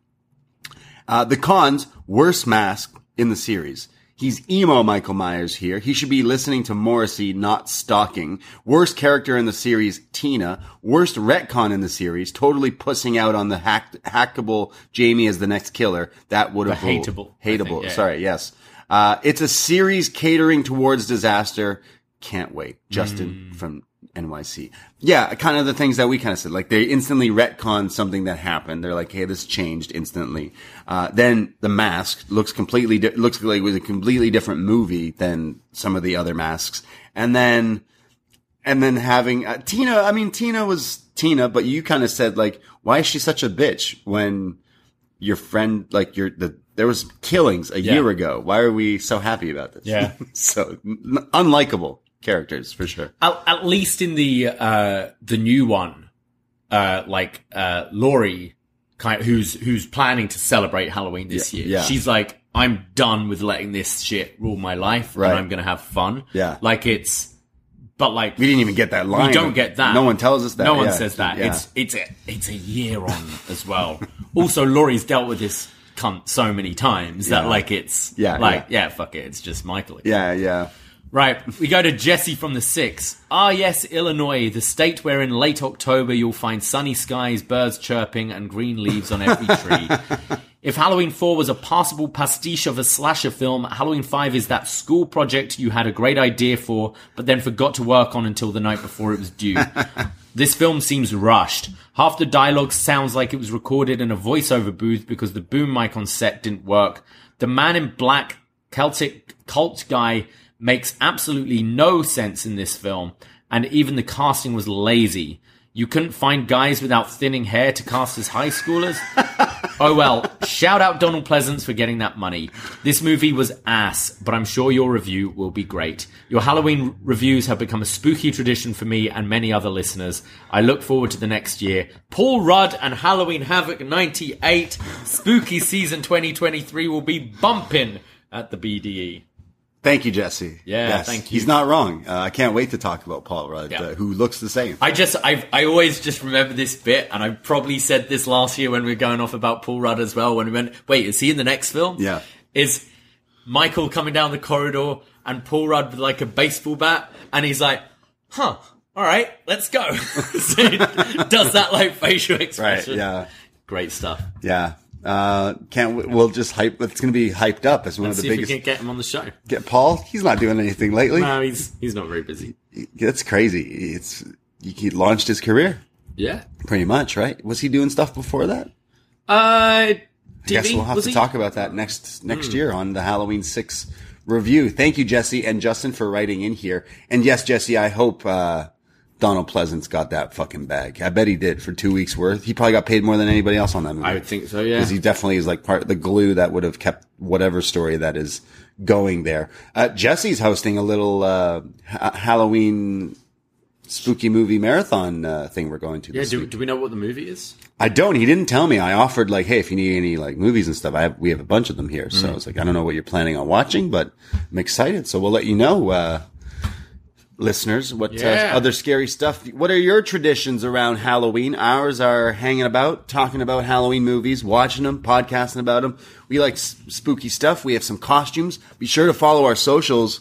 Uh, the cons, worst mask in the series. He's emo Michael Myers here. He should be listening to Morrissey, not stalking. Worst character in the series, Tina. Worst retcon in the series, totally pussing out on the hack- hackable Jamie as the next killer. That would have hateable, Hateable. think, yeah. Sorry. Yes. Uh, it's a series catering towards disaster. Can't wait. Justin Mm. from NYC. Yeah, kind of the things that we kind of said. Like they instantly retcon something that happened. They're like, hey, this changed instantly. Uh, then the mask looks completely, di- looks like it was a completely different movie than some of the other masks. And then, and then having uh, Tina, I mean, Tina was Tina, but you kind of said like, why is she such a bitch when your friend, like your, the, there was killings a Yeah. year ago. Why are we so happy about this? Yeah. so n- unlikable characters for sure. At, at least in the uh, the new one, uh, like uh, Laurie, kind of, who's who's planning to celebrate Halloween this Yeah, year. yeah. She's like, I'm done with letting this shit rule my life, Right. and I'm gonna have fun. Yeah. like it's, but like We didn't even get that line. We don't get that. No one tells us that. No one Yeah. says that. It's it's a it's a year on as well. also, Laurie's dealt with this cunt so many times that Yeah. like it's Yeah, like yeah. fuck it, it's just Michael. yeah, yeah. Right, we go to Jesse from the six. Ah, yes, Illinois, the state where in late October you'll find sunny skies, birds chirping, and green leaves on every tree. if Halloween 4 was a passable pastiche of a slasher film, Halloween 5 is that school project you had a great idea for, but then forgot to work on until the night before it was due. This film seems rushed. Half the dialogue sounds like it was recorded in a voiceover booth because the boom mic on set didn't work. The man in black Celtic cult guy makes absolutely no sense in this film, and even the casting was lazy. You couldn't find guys without thinning hair to cast as high schoolers? oh well, shout out Donald Pleasence for getting that money. This movie was ass, but I'm sure your review will be great. Your Halloween reviews have become a spooky tradition for me and many other listeners. I look forward to the next year. Paul Rudd and Halloween Havoc 98, spooky season 2023 will be bumping at the BDE. Thank you, Jesse. Yeah, yes, thank you. He's not wrong. Uh, I can't wait to talk about Paul Rudd, Yeah. uh, who looks the same. I just, I, I always just remember this bit, and I probably said this last year when we were going off about Paul Rudd as well. When we went, wait, is he in the next film? Yeah. Is Michael coming down the corridor and Paul Rudd with like a baseball bat, and he's like, huh, all right, let's go. so does that like facial right. expression. Yeah. Great stuff. Yeah. Uh, can't, we'll just hype, it's going to be hyped up as one Let's of the if we biggest. can get him on the show. Get Paul? He's not doing anything lately. No, he's he's not very busy. That's crazy. It's, he launched his career Yeah. pretty much, right? Was he doing stuff before that? Uh, I guess we'll have was to he? talk about that next next Hmm. year on the Halloween six review. Thank you, Jesse and Justin, for writing in here. And yes, Jesse, I hope uh, Donald Pleasence got that fucking bag. I bet he did for two weeks worth. He probably got paid more than anybody else on that movie. I would think so. Yeah. because he definitely is like part of the glue that would have kept whatever story that is going there. Uh, Jesse's hosting a little uh, ha- Halloween spooky movie marathon uh, thing we're going to. yeah. Do, do we know what the movie is? I don't. He didn't tell me. I offered like, hey, if you need any like movies and stuff, I have, we have a bunch of them here. So Mm. I was like, I don't know what you're planning on watching, but I'm excited. So we'll let you know, uh, listeners, what Yeah. uh, other scary stuff. What are your traditions around Halloween? Ours are hanging about, talking about Halloween movies, watching them, podcasting about them. We like s- spooky stuff. We have some costumes. Be sure to follow our socials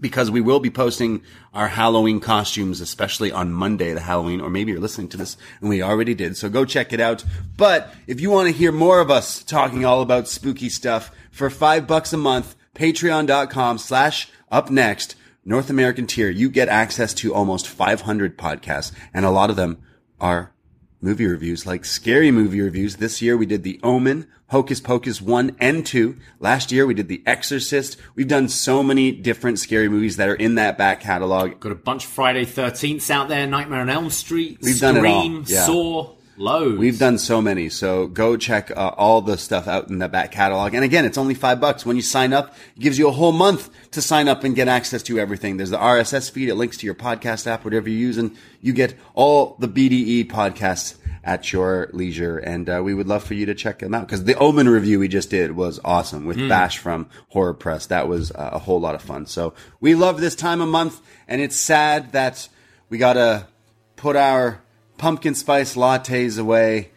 because we will be posting our Halloween costumes, especially on Monday, the Halloween, or maybe you're listening to this and we already did. So go check it out. But if you want to hear more of us talking all about spooky stuff for five bucks a month, patreon.com slash up next, North American tier, you get access to almost 500 podcasts and a lot of them are movie reviews, like scary movie reviews. This year we did The Omen, Hocus Pocus 1 and 2. Last year we did The Exorcist. We've done so many different scary movies that are in that back catalog. Got a bunch of Friday Thirteenth out there. Nightmare on Elm Street. We've done it all, yeah. Saw, loads. We've done so many, so go check uh, all the stuff out in the back catalog. And again, it's only five bucks. When you sign up, it gives you a whole month to sign up and get access to everything. There's the RSS feed. It links to your podcast app, whatever you're using. You get all the BDE podcasts at your leisure. And uh, we would love for you to check them out because the Omen review we just did was awesome with Bash from Horror Press. That was uh, a whole lot of fun. So we love this time of month, and it's sad that we gotta put our pumpkin spice lattes away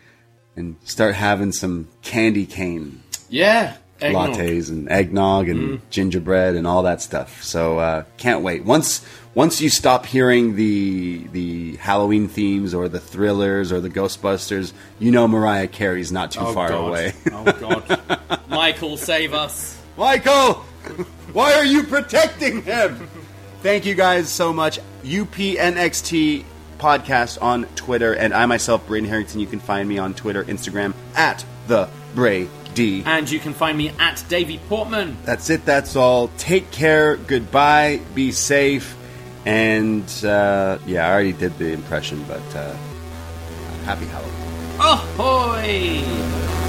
and start having some candy cane yeah. eggnog. lattes and eggnog and gingerbread and all that stuff. So uh, can't wait. Once once you stop hearing the the Halloween themes or the thrillers or the Ghostbusters, you know Mariah Carey's not too Oh, far God. away. oh God. Michael, save us. Michael, why are you protecting him? Thank you guys so much. UPNXT podcast on Twitter, and I myself, Braden Herrington. You can find me on Twitter, Instagram at the Bray D. And you can find me at Davie Portman. That's it. That's all. Take care. Goodbye. Be safe. And uh, yeah, I already did the impression, but uh, happy Halloween. Ahoy!